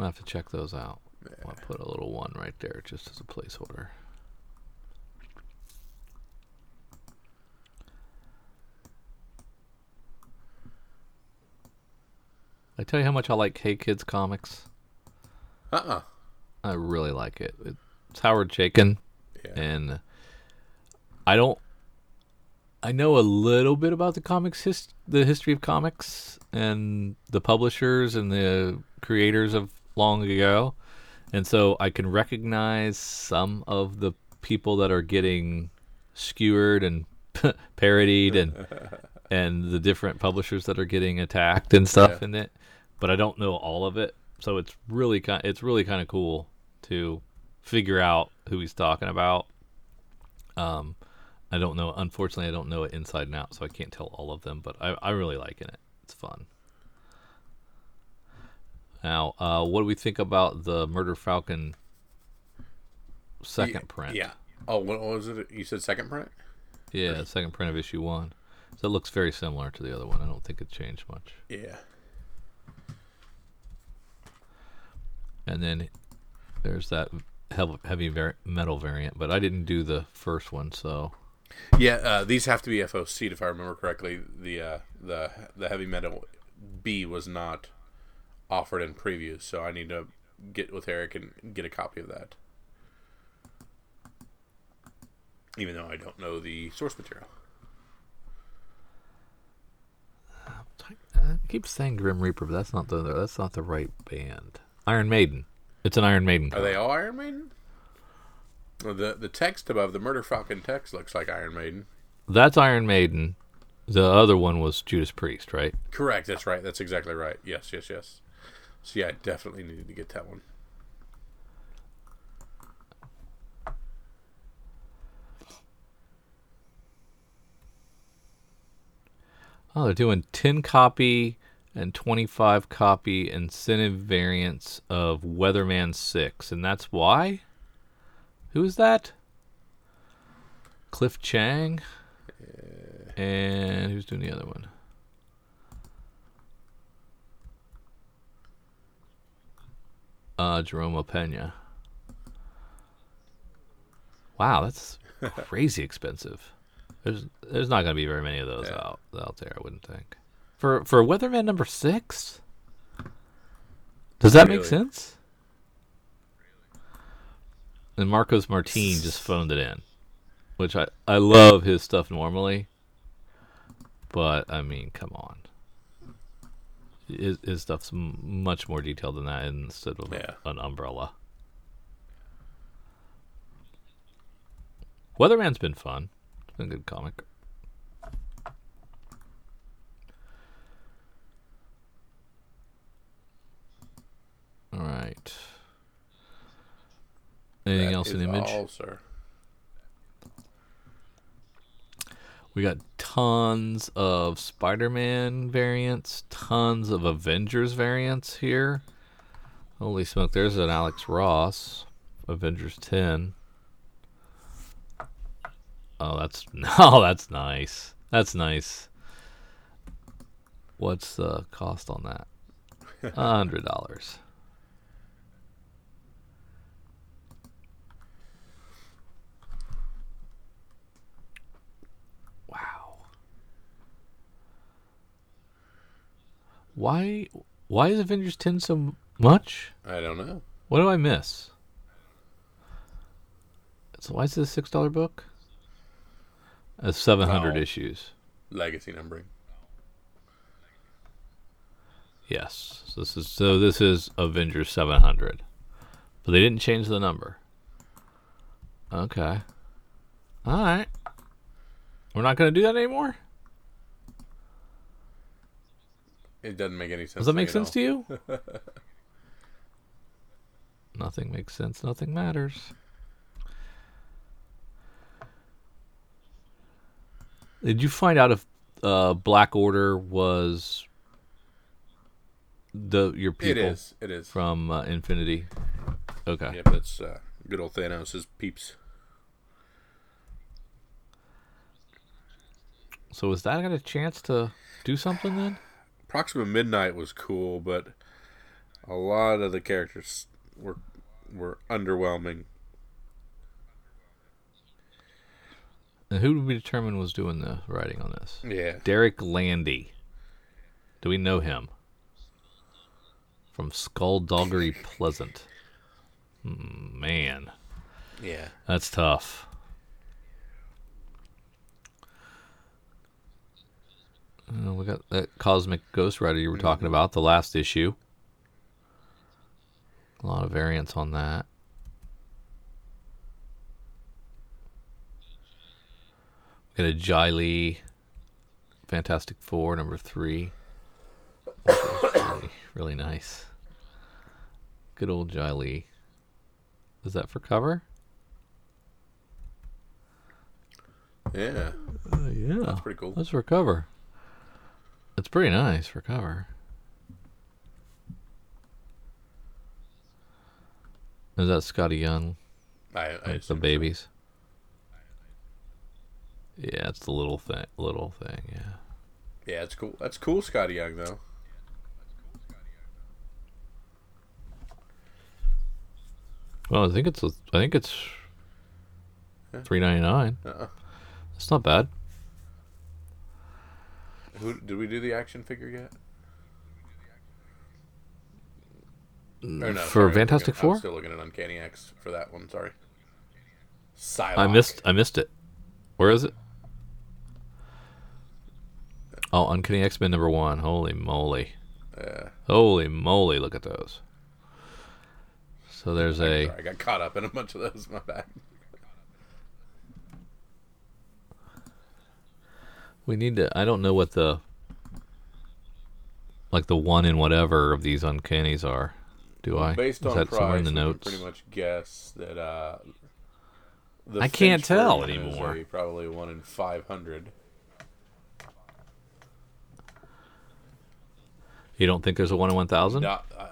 We'll have to check those out. I'll put a little one right there just as a placeholder. I tell you how much I like Hey Kids comics. Uh uh I really like it. It's Howard Chaykin, Yeah. and I don't. I know a little bit about the comics, his, the history of comics, and the publishers and the creators of long ago, and so I can recognize some of the people that are getting skewered and parodied, and and the different publishers that are getting attacked and stuff Yeah. in it. But I don't know all of it, so it's really kind. It's really kind of cool to figure out who he's talking about. Um, I don't know. Unfortunately, I don't know it inside and out, so I can't tell all of them. But I, I really liking it. It's fun. Now, uh, what do we think about the Murder Falcon second print? Yeah. Oh, what was it? You said second print? Yeah, second print of issue one. So it looks very similar to the other one. I don't think it changed much. Yeah. And then there's that heavy metal variant, but I didn't do the first one, so Yeah, uh, these have to be FOC if I remember correctly. The uh, the the heavy metal B was not offered in previews, so I need to get with Eric and get a copy of that. Even though I don't know the source material. Uh, I keep saying Grim Reaper, but that's not the that's not the right band. Iron Maiden. It's an Iron Maiden. Are they all Iron Maiden? Well, the the text above the Murder Falcon text looks like Iron Maiden. That's Iron Maiden. The other one was Judas Priest, right? Correct. That's right. That's exactly right. Yes, yes, yes. So yeah, I definitely needed to get that one. Oh, they're doing 10 copy and 25 copy incentive variants of Weatherman 6. And that's why? Who's that? Cliff Chiang? And who's doing the other one? Uh, Jerome Pena. Wow, that's crazy expensive. There's there's not gonna be very many of those Yeah. out out there, I wouldn't think. For for Weatherman number six? Does that make sense? And Marcos Martin just phoned it in. Which I, I love his stuff normally. But I mean, come on. His, his stuff's much more detailed than that instead of Yeah. an umbrella. Weatherman's been fun. It's been a good comic. All right. Anything That else in the image? all, sir. We got tons of Spider-Man variants, tons of Avengers variants here. Holy smoke! There's an Alex Ross, Avengers 10. Oh, that's no, that's nice. That's nice. What's the cost on that? A hundred dollars. Wow. Why? Why is Avengers 10 so much? I don't know. What do I miss? So why is this a six dollar book? It's seven hundred Oh. issues. Legacy numbering. Yes. So this is so this is Avengers seven hundred. But they didn't change the number. Okay. Alright. We're not gonna do that anymore? It doesn't make any sense. Does that make sense to you? nothing makes sense, nothing matters. Did you find out if uh, Black Order was the your It people is. It is. from uh, Infinity? Okay. Yep, that's uh, good old Thanos' peeps. So was that got a chance to do something then? Proxima Midnight was cool, but a lot of the characters were were underwhelming. And who did we determine was doing the writing on this? Yeah. Derek Landy. Do we know him? From Skulduggery Pleasant. Hmm, man, Yeah. that's tough. Uh, we got that Cosmic Ghost Rider you were talking about, the last issue. A lot of variants on that. We Got a Jae Lee, Fantastic Four, number three. Really, really nice. Good old Jae Lee. Is that for cover? Yeah. Uh, yeah. That's pretty cool. That's for cover. It's pretty nice for cover. Is that Skottie Young? I, I Like the assume so. babies? Yeah, it's the little thing. Little thing. Yeah. Yeah, it's cool. That's cool, Skottie Young though. Well, I think it's. a- I think it's. Three ninety nine. Uh-uh. That's not bad. Who did we do the action figure yet? No, For sorry, Fantastic looking- I'm Four? still looking at Uncanny X for that one. Sorry. Psylocke. I missed. I missed it. Where is it? Oh, Uncanny X Men number one. Holy moly! Yeah. Holy moly! Look at those. So there's a. Sorry, I got caught up in a bunch of those. My bad. We need to. I don't know what the. Like the one in whatever of these uncannies are. Do I? Based Is on that price, somewhere in the notes? pretty much guess that. Uh, the I can't Finch tell version is anymore. a- probably one in five hundred. You don't think there's a one in one thousand? Not. Uh,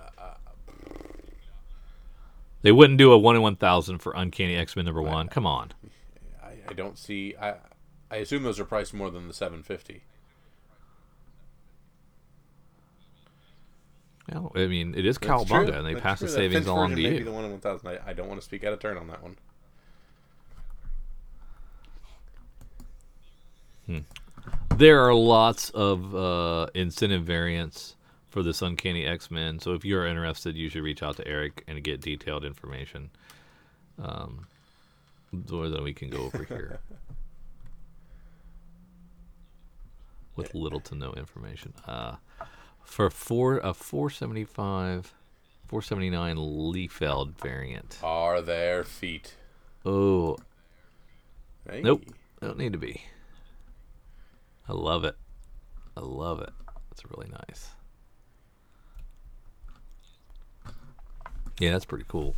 They wouldn't do a one in one thousand for Uncanny X Men number one. Come on. I, I don't see. I I assume those are priced more than the seven fifty. No, I mean it is Cowabunga, and they pass the savings along to Maybe you. the one in one thousand. I, I don't want to speak out of turn on that one. There are lots of uh, incentive variants for this Uncanny X Men. So if you're interested, you should reach out to Eric and get detailed information. Um, or then we can go over here with little to no information. Uh, for four a 475, 479 Liefeld variant. Are their feet? Oh, Hey. Nope. Don't need to be. I love it. I love it. It's really nice. Yeah, that's pretty cool.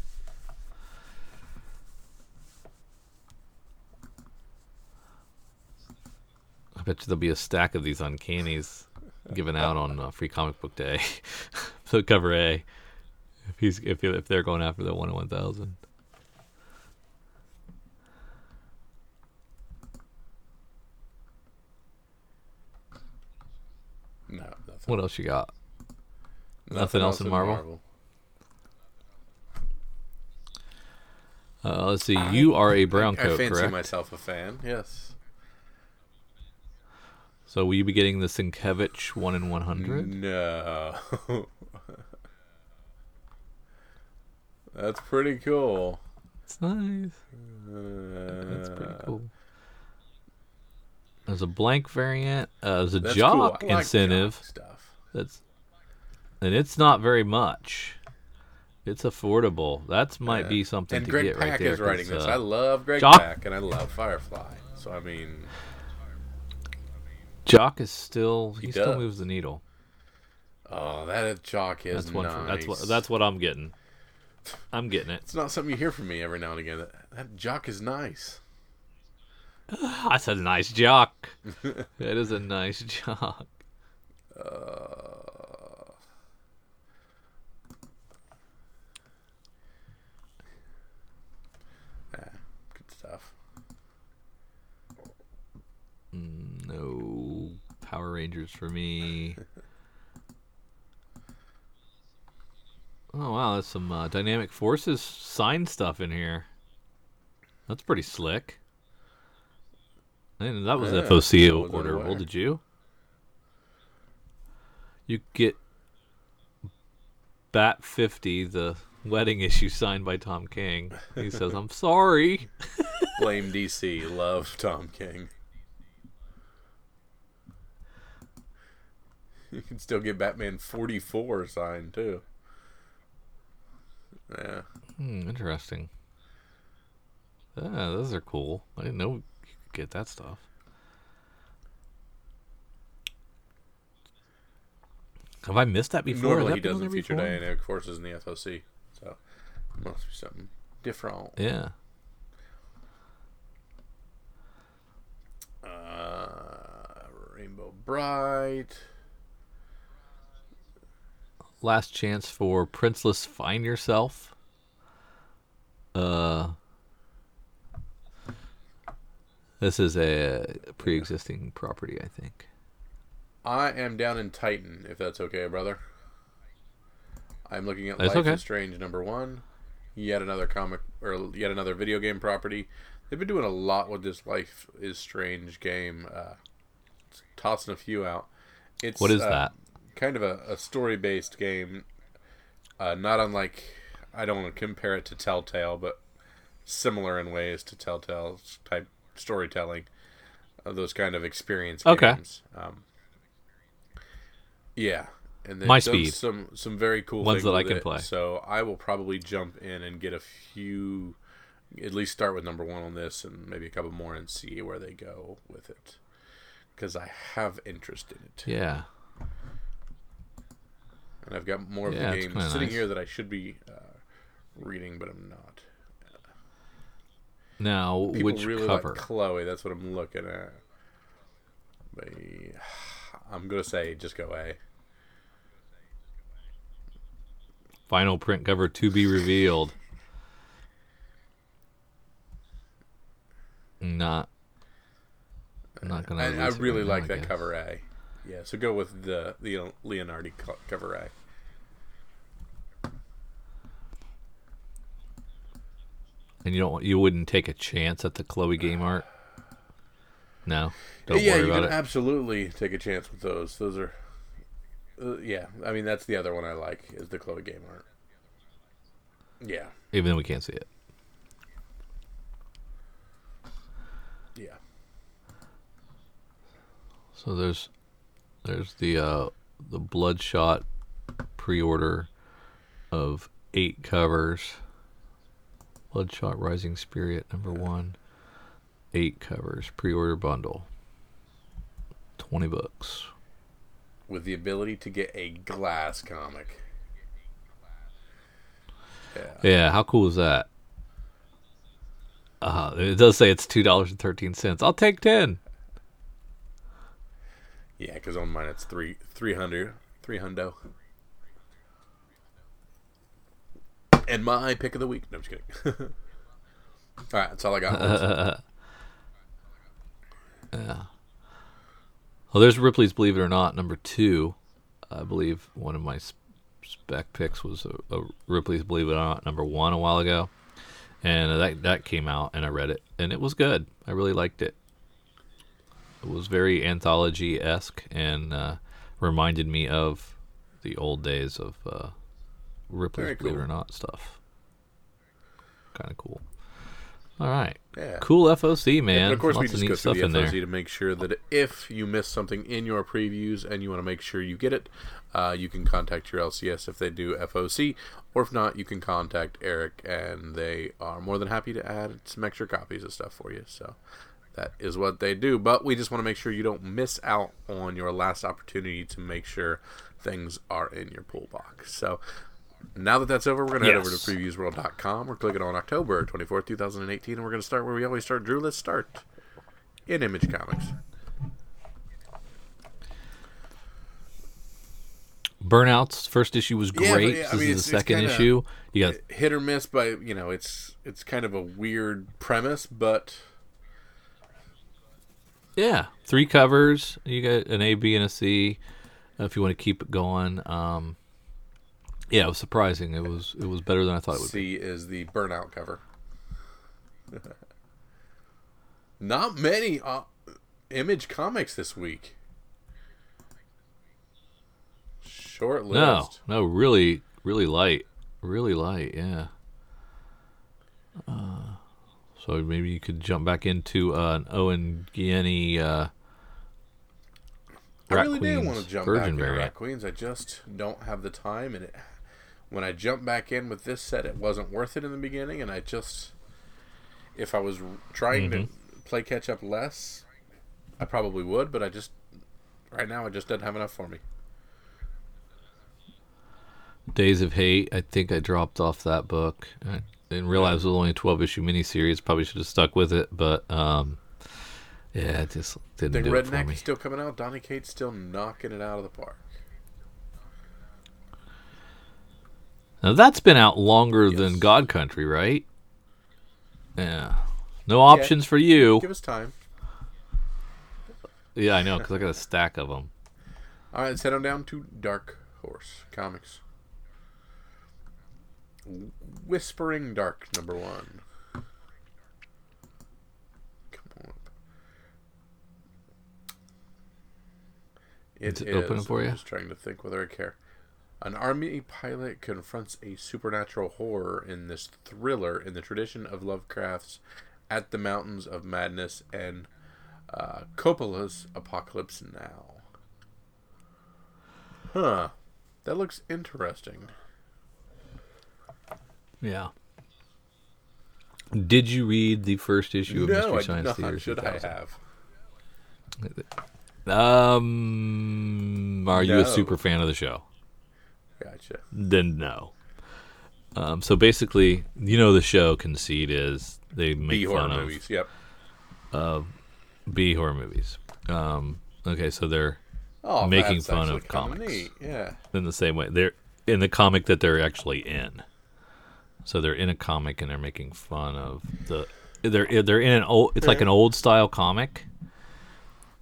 I bet you there'll be a stack of these uncannies given out on uh, Free Comic Book Day. so cover A, if he's if if they're going after the one in one thousand. No, nothing. What else you got? Nothing else in Marvel? Uh, let's see. You are a brown I coat, fancy correct? myself a fan. Yes. So will you be getting the Sienkiewicz one in one hundred? No. That's pretty cool. It's nice. Uh, That's pretty cool. There's a blank variant. Uh, there's a That's jock cool. Like incentive. stuff. That's and it's not very much. It's affordable. That might be something And to Greg get Pak right there. is writing this. uh, I love Greg Jock- Pak and I love Firefly. So I mean, Jock is still he, He still moves the needle. oh, that Jock is That's one. nice. For, that's what. That's what I'm getting. I'm getting it. It's not something you hear from me every now and again. That, that Jock is nice. That's a nice jock. that is a nice jock. Uh, yeah, good stuff. No Power Rangers for me. Oh wow, there's some uh, Dynamic Forces sign stuff in here. That's pretty slick. And that was Yeah, FOC was orderable. Did you? You get Bat 50, the wedding issue signed by Tom King. He says, "I'm sorry." Blame DC. Love Tom King. You can still get Batman 44 signed too. Yeah. Hmm, interesting. Yeah, those are cool. I didn't know you could get that stuff. Have I missed that before? Normally that he doesn't feature before? dynamic forces in the FOC, so must be something different. Yeah. Uh, Rainbow Brite. Last chance for Princeless Find Yourself. Uh, this is a pre-existing property, I think. I am down in Titan, if that's okay, brother. I'm looking at That's Life okay. is Strange number one. Yet another comic or yet another video game property. They've been doing a lot with this Life is Strange game. Uh, tossing a few out. It's What is uh, that? Kind of a, a story based game. Uh, not unlike I don't want to compare it to Telltale, but similar in ways to Telltale type storytelling. Of those kind of experience Okay. games. Um, yeah, and My speed. some some very cool Ones that I can it. play. So I will probably jump in and get a few, at least start with number one on this, and maybe a couple more, and see where they go with it, because I have interest in it, Yeah. And I've got more of Yeah, the it's games sitting nice. here that I should be uh, reading, but I'm not. Now, People which really cover? like Chloe. That's what I'm looking at. But I'm gonna say just go A. Final print cover to be revealed. Not. I'm not gonna. I, I really like that guess. cover A. Yeah, so go with the the Leonardi co- cover A. And you don't. You wouldn't take a chance at the Chloe game art. No. Don't yeah, worry you about can it. absolutely take a chance with those. Those are, uh, yeah. I mean, that's the other one I like is the Chloe game art. Yeah, Even though we can't see it. yeah. So there's there's the uh the Bloodshot pre-order of eight covers. Bloodshot Rising Spirit number 1. 8 covers pre-order bundle. 20 bucks. With the ability to get a glass comic. Yeah. Yeah, how cool is that? Uh, it does say it's $2.13. I'll take 10. Yeah, because on mine it's three three hundred three hundo. And my pick of the week. No, I'm just kidding. all right, that's all I got. Yeah. Well, there's Ripley's Believe It or Not number two. I believe one of my spec picks was a, a Ripley's Believe It or Not number one a while ago, and that that came out and I read it and it was good. I really liked it. It was very anthology esque and uh, reminded me of the old days of uh, Ripley's Very Believe It or Not stuff. Kind of cool. All right. Yeah. Cool FOC, man. And of course, we Lots of just go stuff through the there. FOC to make sure that if you miss something in your previews and you want to make sure you get it, uh, you can contact your LCS if they do FOC, or if not, you can contact Eric, and they are more than happy to add some extra copies of stuff for you. So that is what they do. But we just want to make sure you don't miss out on your last opportunity to make sure things are in your pool box. So now that that's over, we're going to head over to Yes. previewsworld.com. We're clicking on October 24th, 2018, and we're going to start where we always start. Drew, let's start in Image Comics. Burnouts first issue was Yeah, but great. yeah, I this mean, is the second issue. You got Hit or miss by, you know, it's it's kind of a weird premise, but yeah, three covers. You got an A, B, and a C. uh, If you want to keep it going, um, yeah, it was surprising. It was it was better than I thought it would be. C is the Burnout cover. Not many uh, Image Comics this week. Short list. No, no, really, really light, really light. Yeah. Uh, so maybe you could jump back into uh, an Owen Gieni uh, I really did want to jump back into. Rat Queens. I just don't have the time, and it, when I jumped back in with this set, it wasn't worth it in the beginning, and I just, if I was trying to Mm-hmm. play catch up less, I probably would, but I just, right now, it just doesn't have enough for me. Days of Hate. I think I dropped off that book. I didn't realize it was only a twelve issue miniseries. Probably should have stuck with it, but um, yeah, it just didn't Think do it for Redneck me. is still coming out. Donny Cates still knocking it out of the park. Now that's been out longer than God Country, right? Yeah. No options for you. Give us time. Yeah, I know, because I got a stack of them. All right, let's head on down to Dark Horse Comics. Whispering Dark, number one. Come on up. Is it open for you? I'm just trying to think whether I care. An army pilot confronts a supernatural horror in this thriller in the tradition of Lovecraft's At the Mountains of Madness and uh, Coppola's Apocalypse Now. Huh. That looks interesting. Yeah. Did you read the first issue of no, Mystery I did Science not. Theater? Should I 2000? have? Um, are you a super fan of the show? Gotcha. Then no. Um, so basically, you know, the show conceit is they make B horror fun of movies. Yep. B horror movies. Um, okay, so they're Oh, Making fun of kinda comics. Neat. Yeah. in the same way they're in the comic that they're actually in. So they're in a comic and they're making fun of the they're they're in an old it's like an old style comic.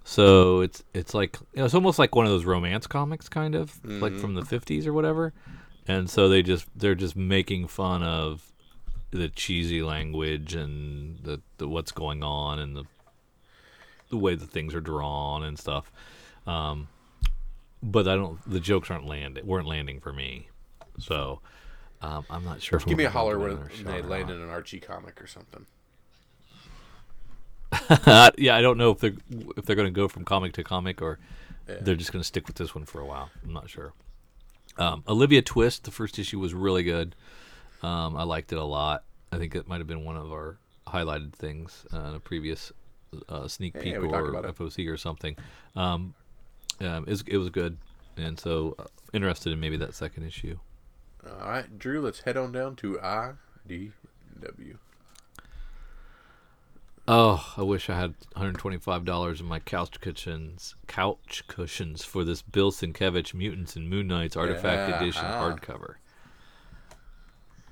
So it's it's like you know, it's almost like one of those romance comics kind of like from the 50s or whatever. And so they just they're just making fun of the cheesy language and the, the what's going on and the the way the things are drawn and stuff. Um, but I don't. The jokes aren't landing. weren't landing for me. So um, I'm not sure if Give me a holler when they land in an Archie comic or something. yeah, I don't know if they're if they're going to go from comic to comic or they're just going to stick with this one for a while. I'm not sure. Um, Olivia Twist, the first issue was really good. Um, I liked it a lot. I think it might have been one of our highlighted things uh, in a previous uh, sneak Yeah, peek or. FOC or something. Um, um, it, was, it was good, and so uh, interested in maybe that second issue. All right, Drew. Let's head on down to IDW. Oh, I wish I had $125 in my couch cushions, couch cushions for this Bill Sienkiewicz Mutants and Moon Knights Artifact Yeah, Edition ah. hardcover.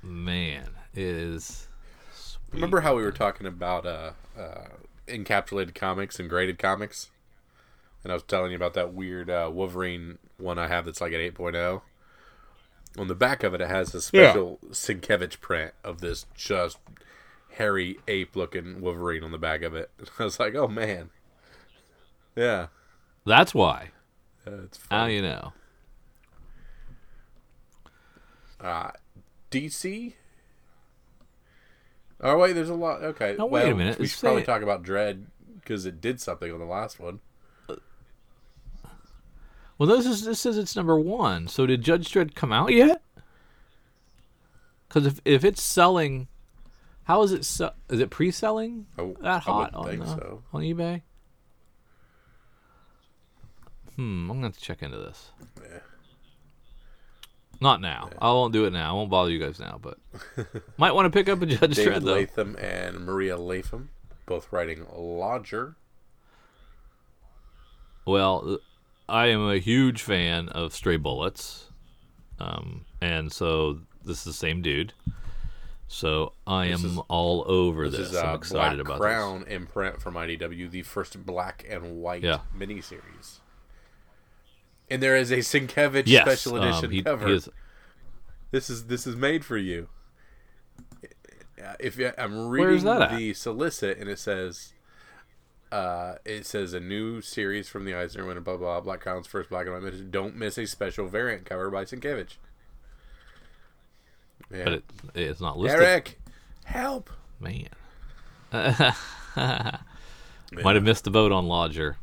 Man, it is. sweet. Remember how we were talking about uh, uh, encapsulated comics and graded comics? And I was telling you about that weird uh, Wolverine one I have that's like an 8.0. On the back of it, it has a special Sienkiewicz print of this just hairy ape looking Wolverine on the back of it. I was like, oh man. Yeah. That's why. Uh, it's How you know? Uh, DC? Oh, wait, there's a lot. Okay. Now, wait a minute, We it's should probably talk about Dredd because it did something on the last one. Well, this is this says it's number one. So did Judge Dredd come out yet? Because if if it's selling, how is it? Se- is it pre-selling I, that hot on think uh, so. on eBay? Hmm, I'm gonna have to check into this. Yeah. Not now. I won't do it now. I won't bother you guys now, but might want to pick up a Judge David Dredd though. Lapham and Maria Lapham, both writing Lodger. Well, I am a huge fan of Stray Bullets, um, and so this is the same dude. So I This am is- all over This this. is I'm uh, excited Black about Crown imprint from IDW, the first black and white Yeah. miniseries. And there is a Sienkiewicz. Yes, special edition um, he, cover. he is. This is this is made for you. If I'm reading the solicit and it says, uh, it says a new series from the Eisner winner, blah blah. blah Black Crown's first black and white miniseries. Don't miss a special variant cover by Sienkiewicz. Yeah. But it, it's not listed. Eric, help! Man, might have missed the boat on Lodger.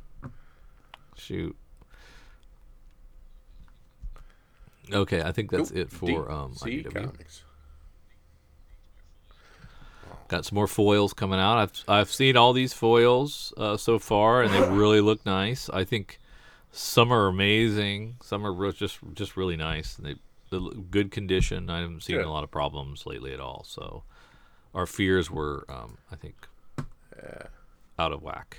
Shoot. Okay, I think that's it for um, IDW. Comics. Got some more foils coming out. I've I've seen all these foils uh, so far, and they really look nice. I think some are amazing. Some are just just really nice. They they good condition. I haven't seen Good. a lot of problems lately at all. So our fears were, um, I think, out of whack.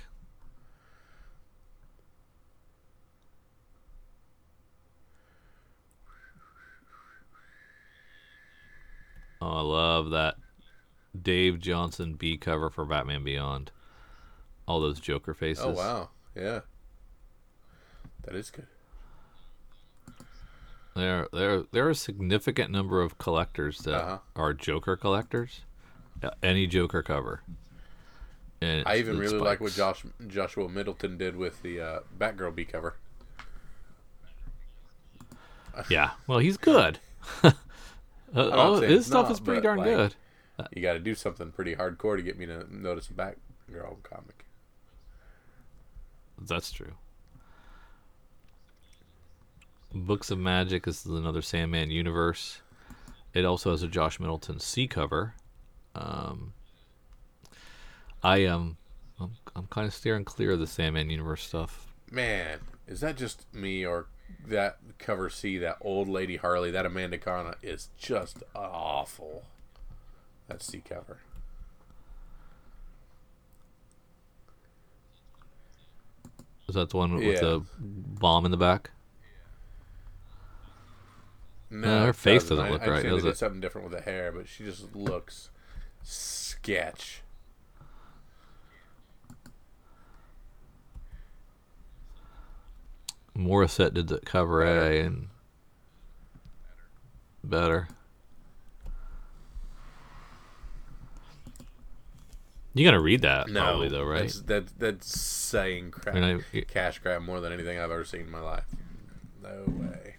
Oh, I love that Dave Johnson B cover for Batman Beyond. All those Joker faces. Oh wow, yeah, that is good. There, there, there are a significant number of collectors that Uh-huh. are Joker collectors. Any Joker cover. And I even really like what. Josh Joshua Middleton did with the uh, Batgirl B cover. Yeah, well, he's good. uh, all- his stuff not, is pretty darn like, good. You got to do something pretty hardcore to get me to notice a Batgirl comic. That's true. Books of Magic This is another Sandman universe. It also has a Josh Middleton C cover. Um, I am, I'm, I'm kind of steering clear of the Sandman universe stuff. Man, is that just me or that cover C, that old lady Harley, that Amanda Conner is just awful. That C cover. Is that the one with Yeah. the bomb in the back? No, her face doesn't. doesn't I- look I right, understand does they did it? something different with the hair, but she just looks sketch. Morissette did the cover A and better. You gotta read that No, probably though, right? That's, that, that's saying crap. I mean, I- cash grab more than anything I've ever seen in my life. No way.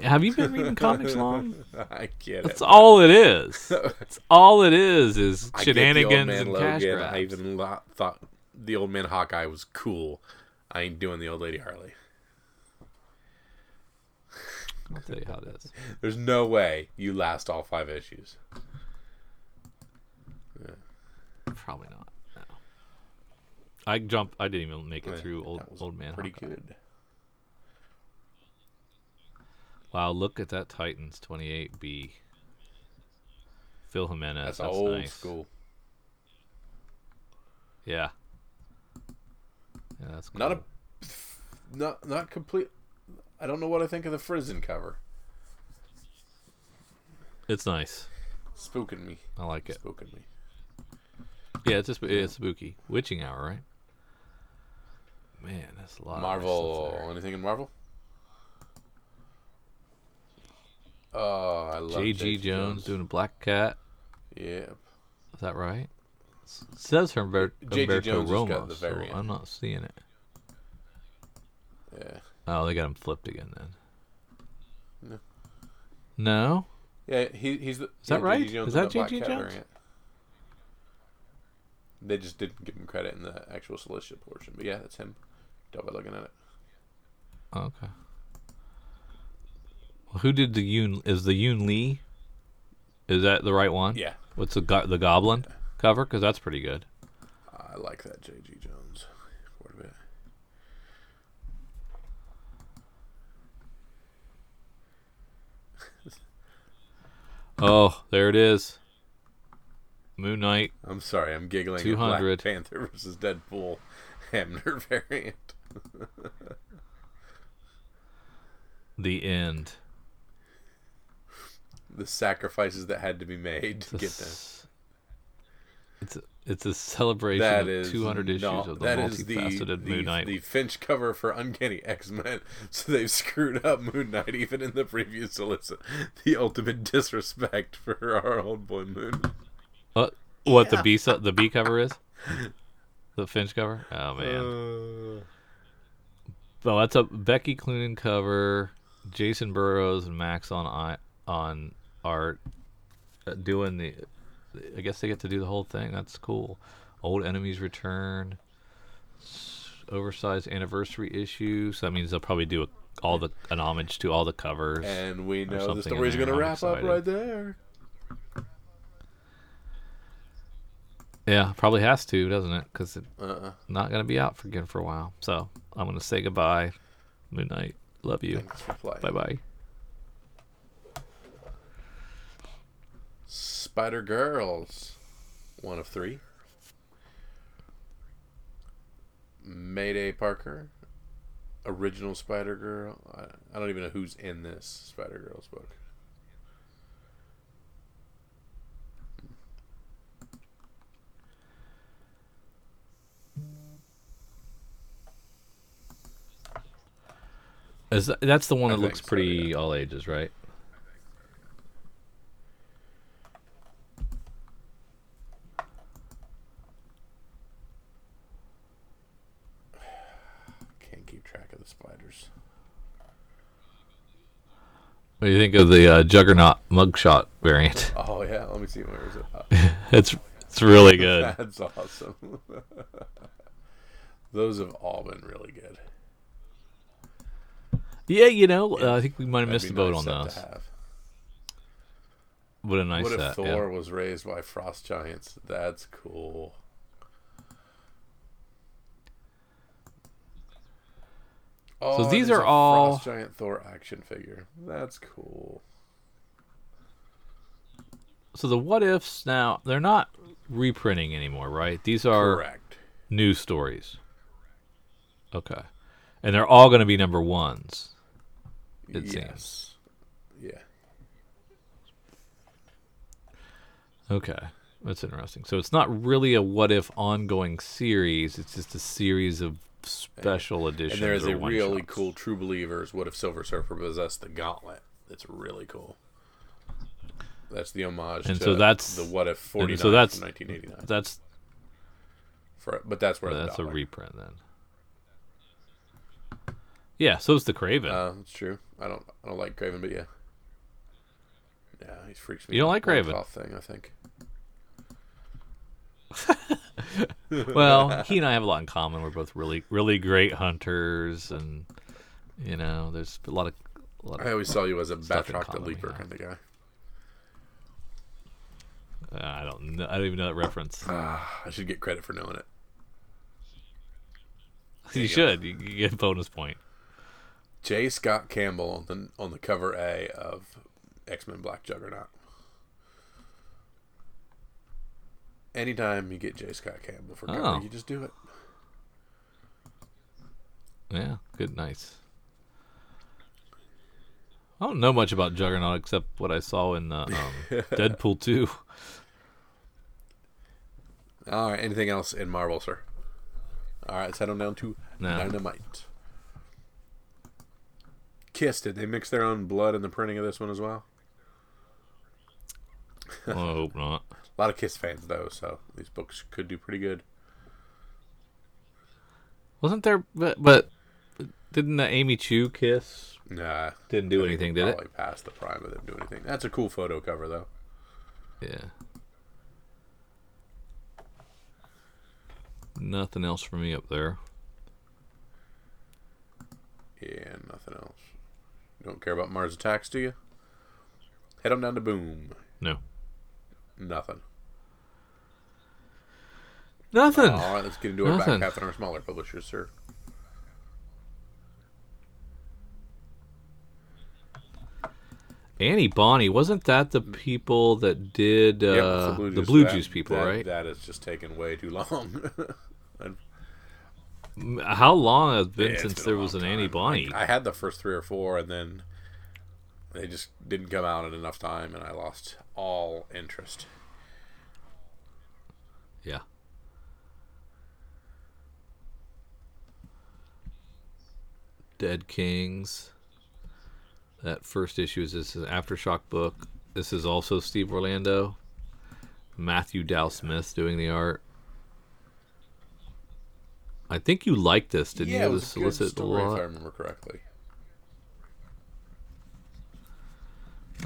Have you been reading comics long? I get it. That's it. all it is. That's all it is is I get the old shenanigans and cash Logan. grabs. I even thought the old man Hawkeye was cool. I ain't doing the old lady Harley. I'll tell you how it is. There's no way you last all five issues. Probably not. No. I jumped. I didn't even make it Yeah, through old old man. Pretty Hawkeye. good. Wow, look at that Titans 28B. Phil Jimenez. That's, That's, old nice. school. Yeah. Yeah, that's cool. Not a, not not complete. I don't know what I think of the Frison cover. It's nice. Spooking me. I like it. Spooking me. Yeah, it's just it's spooky. Witching Hour, right? Man, that's a lot. of Marvel. stuff there. Anything in Marvel? Oh, I love J.G. Jones doing a Black Cat. Yep. Is that right? S- says Humber- J.G. Humberto Jones has got Ramos. the so. I'm not seeing it. Yeah. Oh, they got him flipped again then. No. No? Yeah, he, he's the. Is that yeah, right? Jones Is that J.G. Jones? They just didn't give him credit in the actual Cilicia portion, but yeah, that's him. Tell by looking at it. Okay. Well, who did the Yoon? Is the Yoon Lee? Is that the right one? Yeah, What's the go- the Goblin cover? Because that's pretty good. I like that J.G. Jones quite a bit. Oh, there it is. Moon Knight. I'm sorry, I'm giggling. 200. Black Panther versus Deadpool Hamner variant. The end. The sacrifices that had to be made to get them. It's it's a, it's a celebration That of is 200 issues not- of the that is the, multifaceted the, Moon Knight. the Finch cover for Uncanny X Men. So they've screwed up Moon Knight even in the previous solicit. The ultimate disrespect for our old boy Moon. What what the B su- the B cover is? The Finch cover? Oh man. Uh, Oh, that's a Becky Cloonan cover. Jacen Burrows and Max on I on art uh, doing the. I guess they get to do the whole thing. That's cool. Old enemies return. Oversized anniversary issue. So that means they'll probably do a, all the an homage to all the covers. and we know the something in story's going to I'm wrap up right there. Yeah, probably has to, doesn't it? Because it's Uh-uh. not going to be out for again for a while. So I'm going to say goodbye. Moon Knight. Love you. Thanks for playing. Bye bye. Spider Girls. One of three. Mayday Parker. Original Spider Girl. I, I don't even know who's in this Spider Girls book. Is that, that's the one I that looks so, pretty all ages, right? Can't keep track of the spiders. What do you think of the uh, Juggernaut mugshot variant? Oh yeah, let me see. Where is it? Oh, it's it's really good. That's awesome. Those have all been really good. Yeah, you know, uh, I think we might have That'd missed the boat nice on those. What a nice what if set. Thor yeah. was raised by frost giants? That's cool. Oh, these are all- frost giant Thor action figure. That's cool. So the what ifs now they're not reprinting anymore, right? These are Correct. new stories. Okay, and they're all going to be number ones. It yes. seems. Yeah. Okay, that's interesting. So it's not really a what if ongoing series. It's just a series of special editions. And there's a really one-shots. cool True Believers. What if Silver Surfer possessed the Gauntlet? It's really cool. That's the homage And to so that's- the What If 49 so that's- from 1989. That's For, but that's where the that's a reprint then. Yeah, so is the Kraven. Uh, that's true. I don't. I don't like Kraven, but yeah. Yeah, he freaks me. You don't like Kraven? thing, I think. well, he and I have a lot in common. We're both really, really great hunters, and you know, there's a lot of, a lot I always saw you as a Batroc the Leaper kind of guy. uh, I don't, know, I don't even know that reference. Ah, I should get credit for knowing it. you you should. You, you get a bonus point. J. Scott Campbell on the on the cover A of X Men Black Juggernaut. Anytime you get J. Scott Campbell for cover, Oh. you just do it. Yeah, good, nice. I don't know much about Juggernaut except what I saw in the um, Deadpool 2. All right. Anything else in Marvel, sir? All right. Let's head on down to No. Dynamite. Kiss. Did they mix their own blood in the printing of this one as well? I hope not. A lot of Kiss fans though, so these books could do pretty good. Wasn't there, but, but didn't the Amy Chu kiss? Nah, Didn't do anything, did it? Probably past the prime of them doing anything. That's a cool photo cover though. Yeah. Nothing else for me up there. Yeah, nothing else. Don't care about Mars Attacks, do you? Head on down to Boom. No. Nothing. Nothing. All right, let's get into our back half and our smaller publishers, sir. Annie Bonnie, wasn't that the people that did uh, Yep, the Juice. Blue That- Juice people, that- right? That has just taken way too long. How long has it been Yeah, since been there was an time. Annie Bonnie? I had the first three or four, and then they just didn't come out in enough time, and I lost all interest. yeah. Dead Kings. That first issue is this is an aftershock book. This is also Steve Orlando. Matthew Dow Smith doing the art. I think you liked this, didn't yeah, you? it was solicit a story, if. I remember correctly.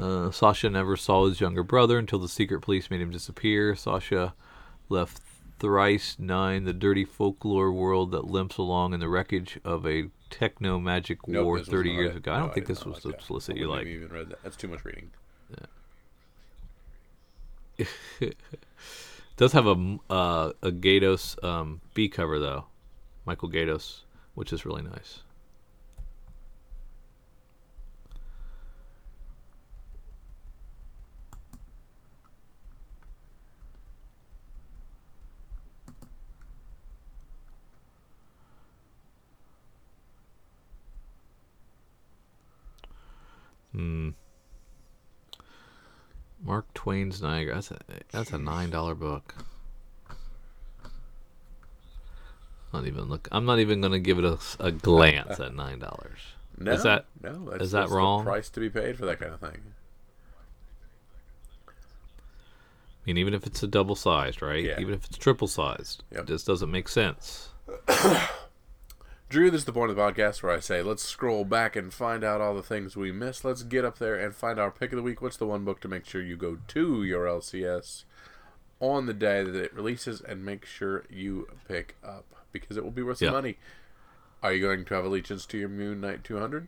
Uh, Sasha never saw his younger brother until the secret police made him disappear. Sasha left thrice nine, the dirty folklore world that limps along in the wreckage of a techno magic Nope, war 30 years it. ago. I don't think this was like the solicit you like. even read that. That's too much reading. Yeah. does have a uh, a Gaydos um, B cover though, Michael Gaydos, which is really nice. Hmm. Mark Twain's Niagara. That's a that's a nine dollar book. Not even look. I'm not even gonna give it a, a glance at nine dollars. No, Is that- no? That's, is that that's the wrong? price to be paid for that kind of thing. I mean, even if it's a double sized, right? Yeah. Even if it's triple sized, Yep. it just doesn't make sense. Drew, this is the point of the podcast where I say, let's scroll back and find out all the things we missed. Let's get up there and find our pick of the week. What's the one book to make sure you go to your LCS on the day that it releases and make sure you pick up because it will be worth some Yeah. money. Are you going to have allegiance to your Moon Knight 200?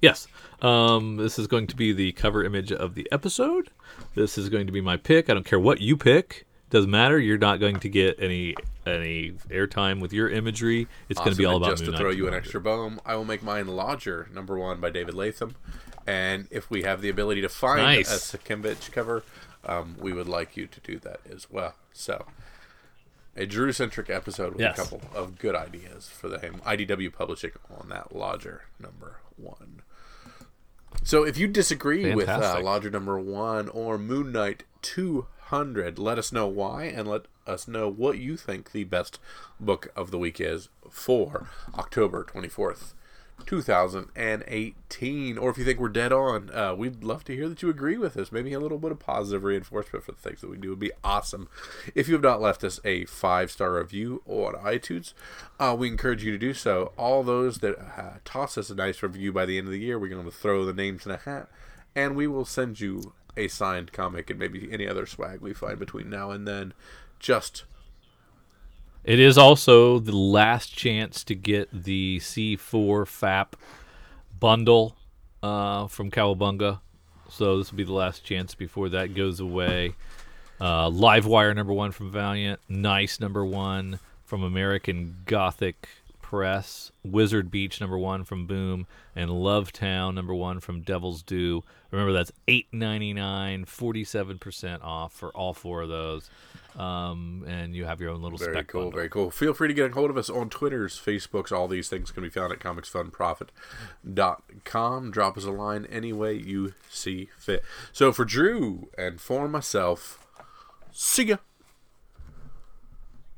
Yes. Um, this is going to be the cover image of the episode. This is going to be my pick. I don't care what you pick. Doesn't matter. You're not going to get any any airtime with your imagery. It's going to be Awesome. all And about just Moon to throw you an extra bone. I will make mine Lodger number one by David Lapham, and if we have the ability to find Nice. a Sienkiewicz cover, um, we would like you to do that as well. So, a Drew centric episode with Yes. a couple of good ideas for the. IDW publishing on that Lodger number one. So, if you disagree with uh, Lodger number one or Moon Knight two hundred, let us know why and let us know what you think the best book of the week is for October twenty fourth. 2018 or if you think we're dead on uh, we'd love to hear that you agree with us. Maybe a little bit of positive reinforcement for the things that we do. Would be awesome. If you have not left us a five star review on itunes uh, we encourage you to do so. All those that uh, toss us a nice review by the end of the year we're going to throw the names in a hat and we will send you a signed comic and maybe any other swag we find between now and then. Just It is also the last chance to get the C4 FAP bundle uh, from Cowabunga. So this will be the last chance before that goes away. Uh, Livewire number one from Valiant. Nice number one from American Gothic Press. Wizard Beach number one from Boom. And Love Town number one from Devil's Due. Remember that's eight ninety nine, forty seven percent off for all four of those. Um, and you have your own little Very spec cool, bundle. very cool. Feel free to get a hold of us on Twitters, Facebooks, all these things can be found at comicsfunprofit.com. Drop us a line any way you see fit. So for Drew and for myself, see ya.